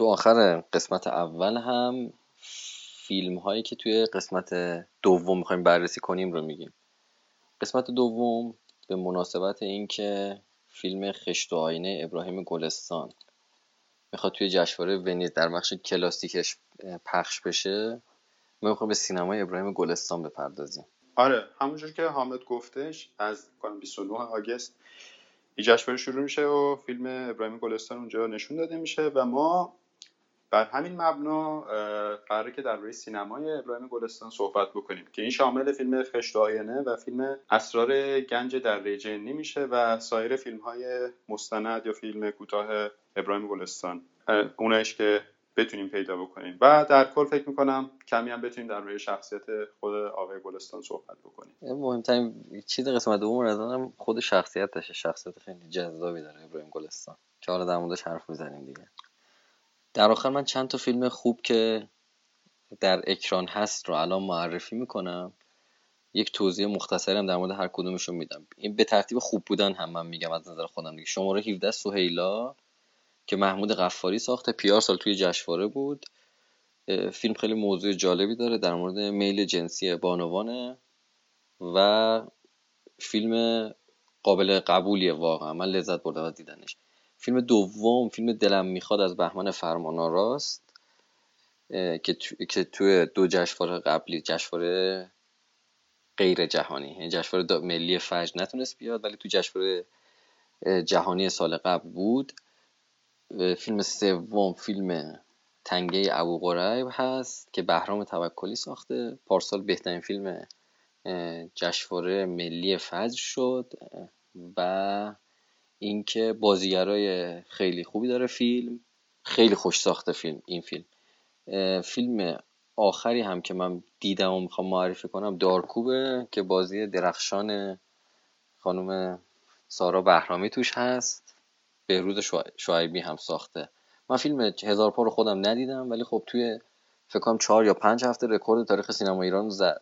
آخر قسمت اول هم فیلم هایی که توی قسمت دوم می‌خوایم بررسی کنیم رو میگیم. قسمت دوم به مناسبت اینکه فیلم خشت و آینه ابراهیم گلستان. می‌خواد توی جشنواره ونیز در بخش کلاسیکش پخش بشه ما می‌خوایم به سینمای ابراهیم گلستان بپردازیم. آره همونجور که حامد گفتش از کنم 29 آگست جشنواره شروع میشه و فیلم ابراهیم گلستان اونجا نشون داده میشه و ما بر همین مبنا قراره که درباره سینمای ابراهیم گلستان صحبت بکنیم که این شامل فیلم خشت آینه و فیلم اسرار گنج در جنی میشه و سایر فیلم های مستند یا فیلم کوتاه ابراهیم گلستان. اونایش که بتونیم پیدا بکنیم. و در کل فکر می‌کنم کمی هم بتونیم درباره شخصیت خود آقای گلستان صحبت بکنیم. مهمترین چیز قسمت دوم نظرم خود شخصیتشه. شخصیت خیلی جذابی داره ابراهیم گلستان. که حالا در موردش حرف می‌زنیم دیگه. در آخر من چند تا فیلم خوب که در اکران هست رو الان معرفی می‌کنم. یک توضیح مختصری هم در مورد هر کدومشون میدم. این به ترتیب خوب بودن هم من میگم از نظر خودم دیگه. شماره 17 سهیلا که محمود غفاری ساخته. پیار سال توی جشنواره بود. فیلم خیلی موضوع جالبی داره در مورد میل جنسی بانوانه و فیلم قابل قبولیه واقعا. من لذت بردم از دیدنش. فیلم دوم فیلم دلم می‌خواد از بهمن فرمانآراست اه، که. که توی دو جشنواره قبلی جشنواره غیر جهانی یعنی جشنواره ملی فجر نتونست بیاد ولی تو جشنواره جهانی سال قبل بود فیلم سوم فیلم تنگه ابو قریب هست که بهرام توکلی ساخته پارسال بهترین فیلم جشنواره ملی فجر شد و اینکه بازیگرای خیلی خوبی داره فیلم. خیلی خوش ساخته فیلم این فیلم. فیلم آخری هم که من دیدم و می‌خوام معرفی کنم دارکوبه که بازی درخشان خانم سارا بهرامی توش هست. بهروز شع- شعیبی هم ساخته. من فیلم هزار پا رو خودم ندیدم ولی خب توی فکر کنم چهار یا پنج هفته رکورد تاریخ سینما ایران زد.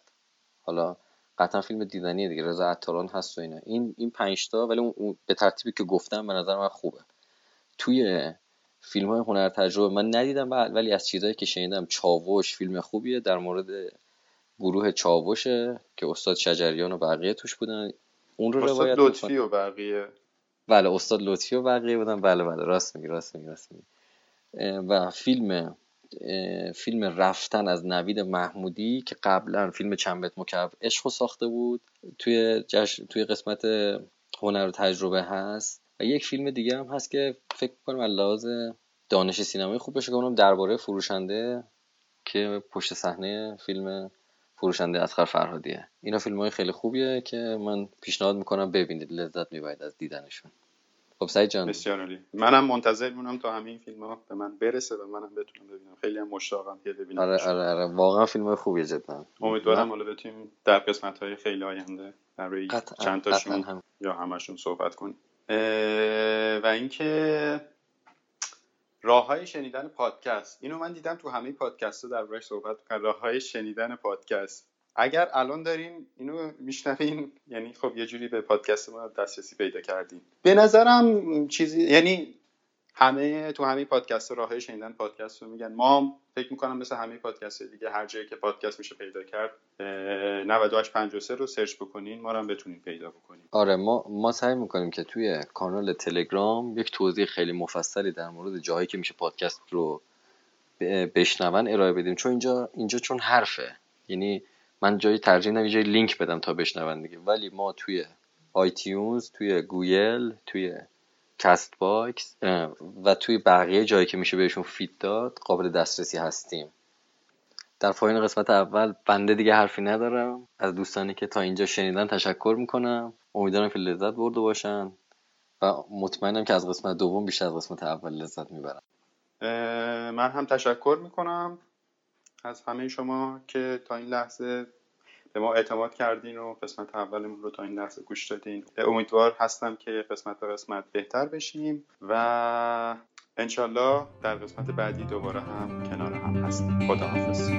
حالا قطعا فیلم دیدنیه دیگه رضا عطاران هست و اینا. این این پنج تا ولی اون- به ترتیبی که گفتم به نظر من خوبه. توی فیلم های هنر تجربه من ندیدم ولی از چیزهایی که شنیدم چاوش فیلم خوبیه. در مورد گروه چاوشه که استاد شجریان و بقیه توش بودن. اون رو استاد روایت لطفی می‌کنه. و بقیه. بله استاد لطفی و بقیه بودن. بله بله راست میگی راست میگی راست میگی. و فیلم فیلم رفتن از نوید محمودی که قبلا فیلم چند بت مکعب عشق ساخته بود توی جش... توی قسمت هنر و تجربه هست. و یک فیلم دیگه هم هست که فکر کنم لحاظ دانش سینمایی خوب بشه که اونم درباره فروشنده که پشت صحنه فیلم فروشنده اسخر فرهادیه. اینا فیلم های خیلی خوبیه که من پیشنهاد می‌کنم ببینید لذت می‌برید از دیدنشون. خب سعید جان. بسیار عالی. منم منتظر مونم تا همین فیلم ها به من برسه و منم بتونم ببینم. خیلی هم مشتاقم که ببینم آره آره آره. واقعا فیلم های خوبیه جدا. امیدوارم حالا بتونیم در قسمت های خیلی آینده برای قطعاً، چند تاشون هم. یا همشون صحبت کنیم. و اینکه راه های شنیدن پادکست. اینو من دیدم تو همه پادکست ها دربارش صحبت کردن راه های شنیدن پادکست. اگر الان دارین اینو میشنوین یعنی خب یه جوری به پادکست ما دسترسی پیدا کردین. به نظرم چیزی یعنی همه تو همه پادکست راه شنیدن پادکست رو میگن. ما فکر می‌کنم مثل همه پادکست دیگه هر جایی که پادکست میشه پیدا کرد اه، 9853 رو سرچ بکنین ما رو هم بتونین پیدا بکنین. آره ما ما سعی می‌کنیم که توی کانال تلگرام یک توضیح خیلی مفصلی در مورد جاهایی که میشه پادکست رو بشنون ارائه بدیم. چون اینجا اینجا چون حرفه. یعنی من جایی ترجیح نمیدم یه جایی لینک بدم تا بشنون دیگه. ولی ما توی iTunes توی گوگل توی Castbox و توی بقیه جایی که میشه بهشون feed داد قابل دسترسی هستیم. در پایان قسمت اول بنده دیگه حرفی ندارم. از دوستانی که تا اینجا شنیدن تشکر می‌کنم. امیدوارم که لذت برده باشن. و مطمئنم که از قسمت دوم بیشتر از قسمت اول لذت می‌برن. اه، من هم تشکر می‌کنم. از همه شما که تا این لحظه به ما اعتماد کردین و قسمت اولمون رو تا این لحظه گوش دادین. امیدوار هستم که قسمت به قسمت بهتر بشیم و انشالله در قسمت بعدی دوباره هم کنار هم هستیم. خدا حافظ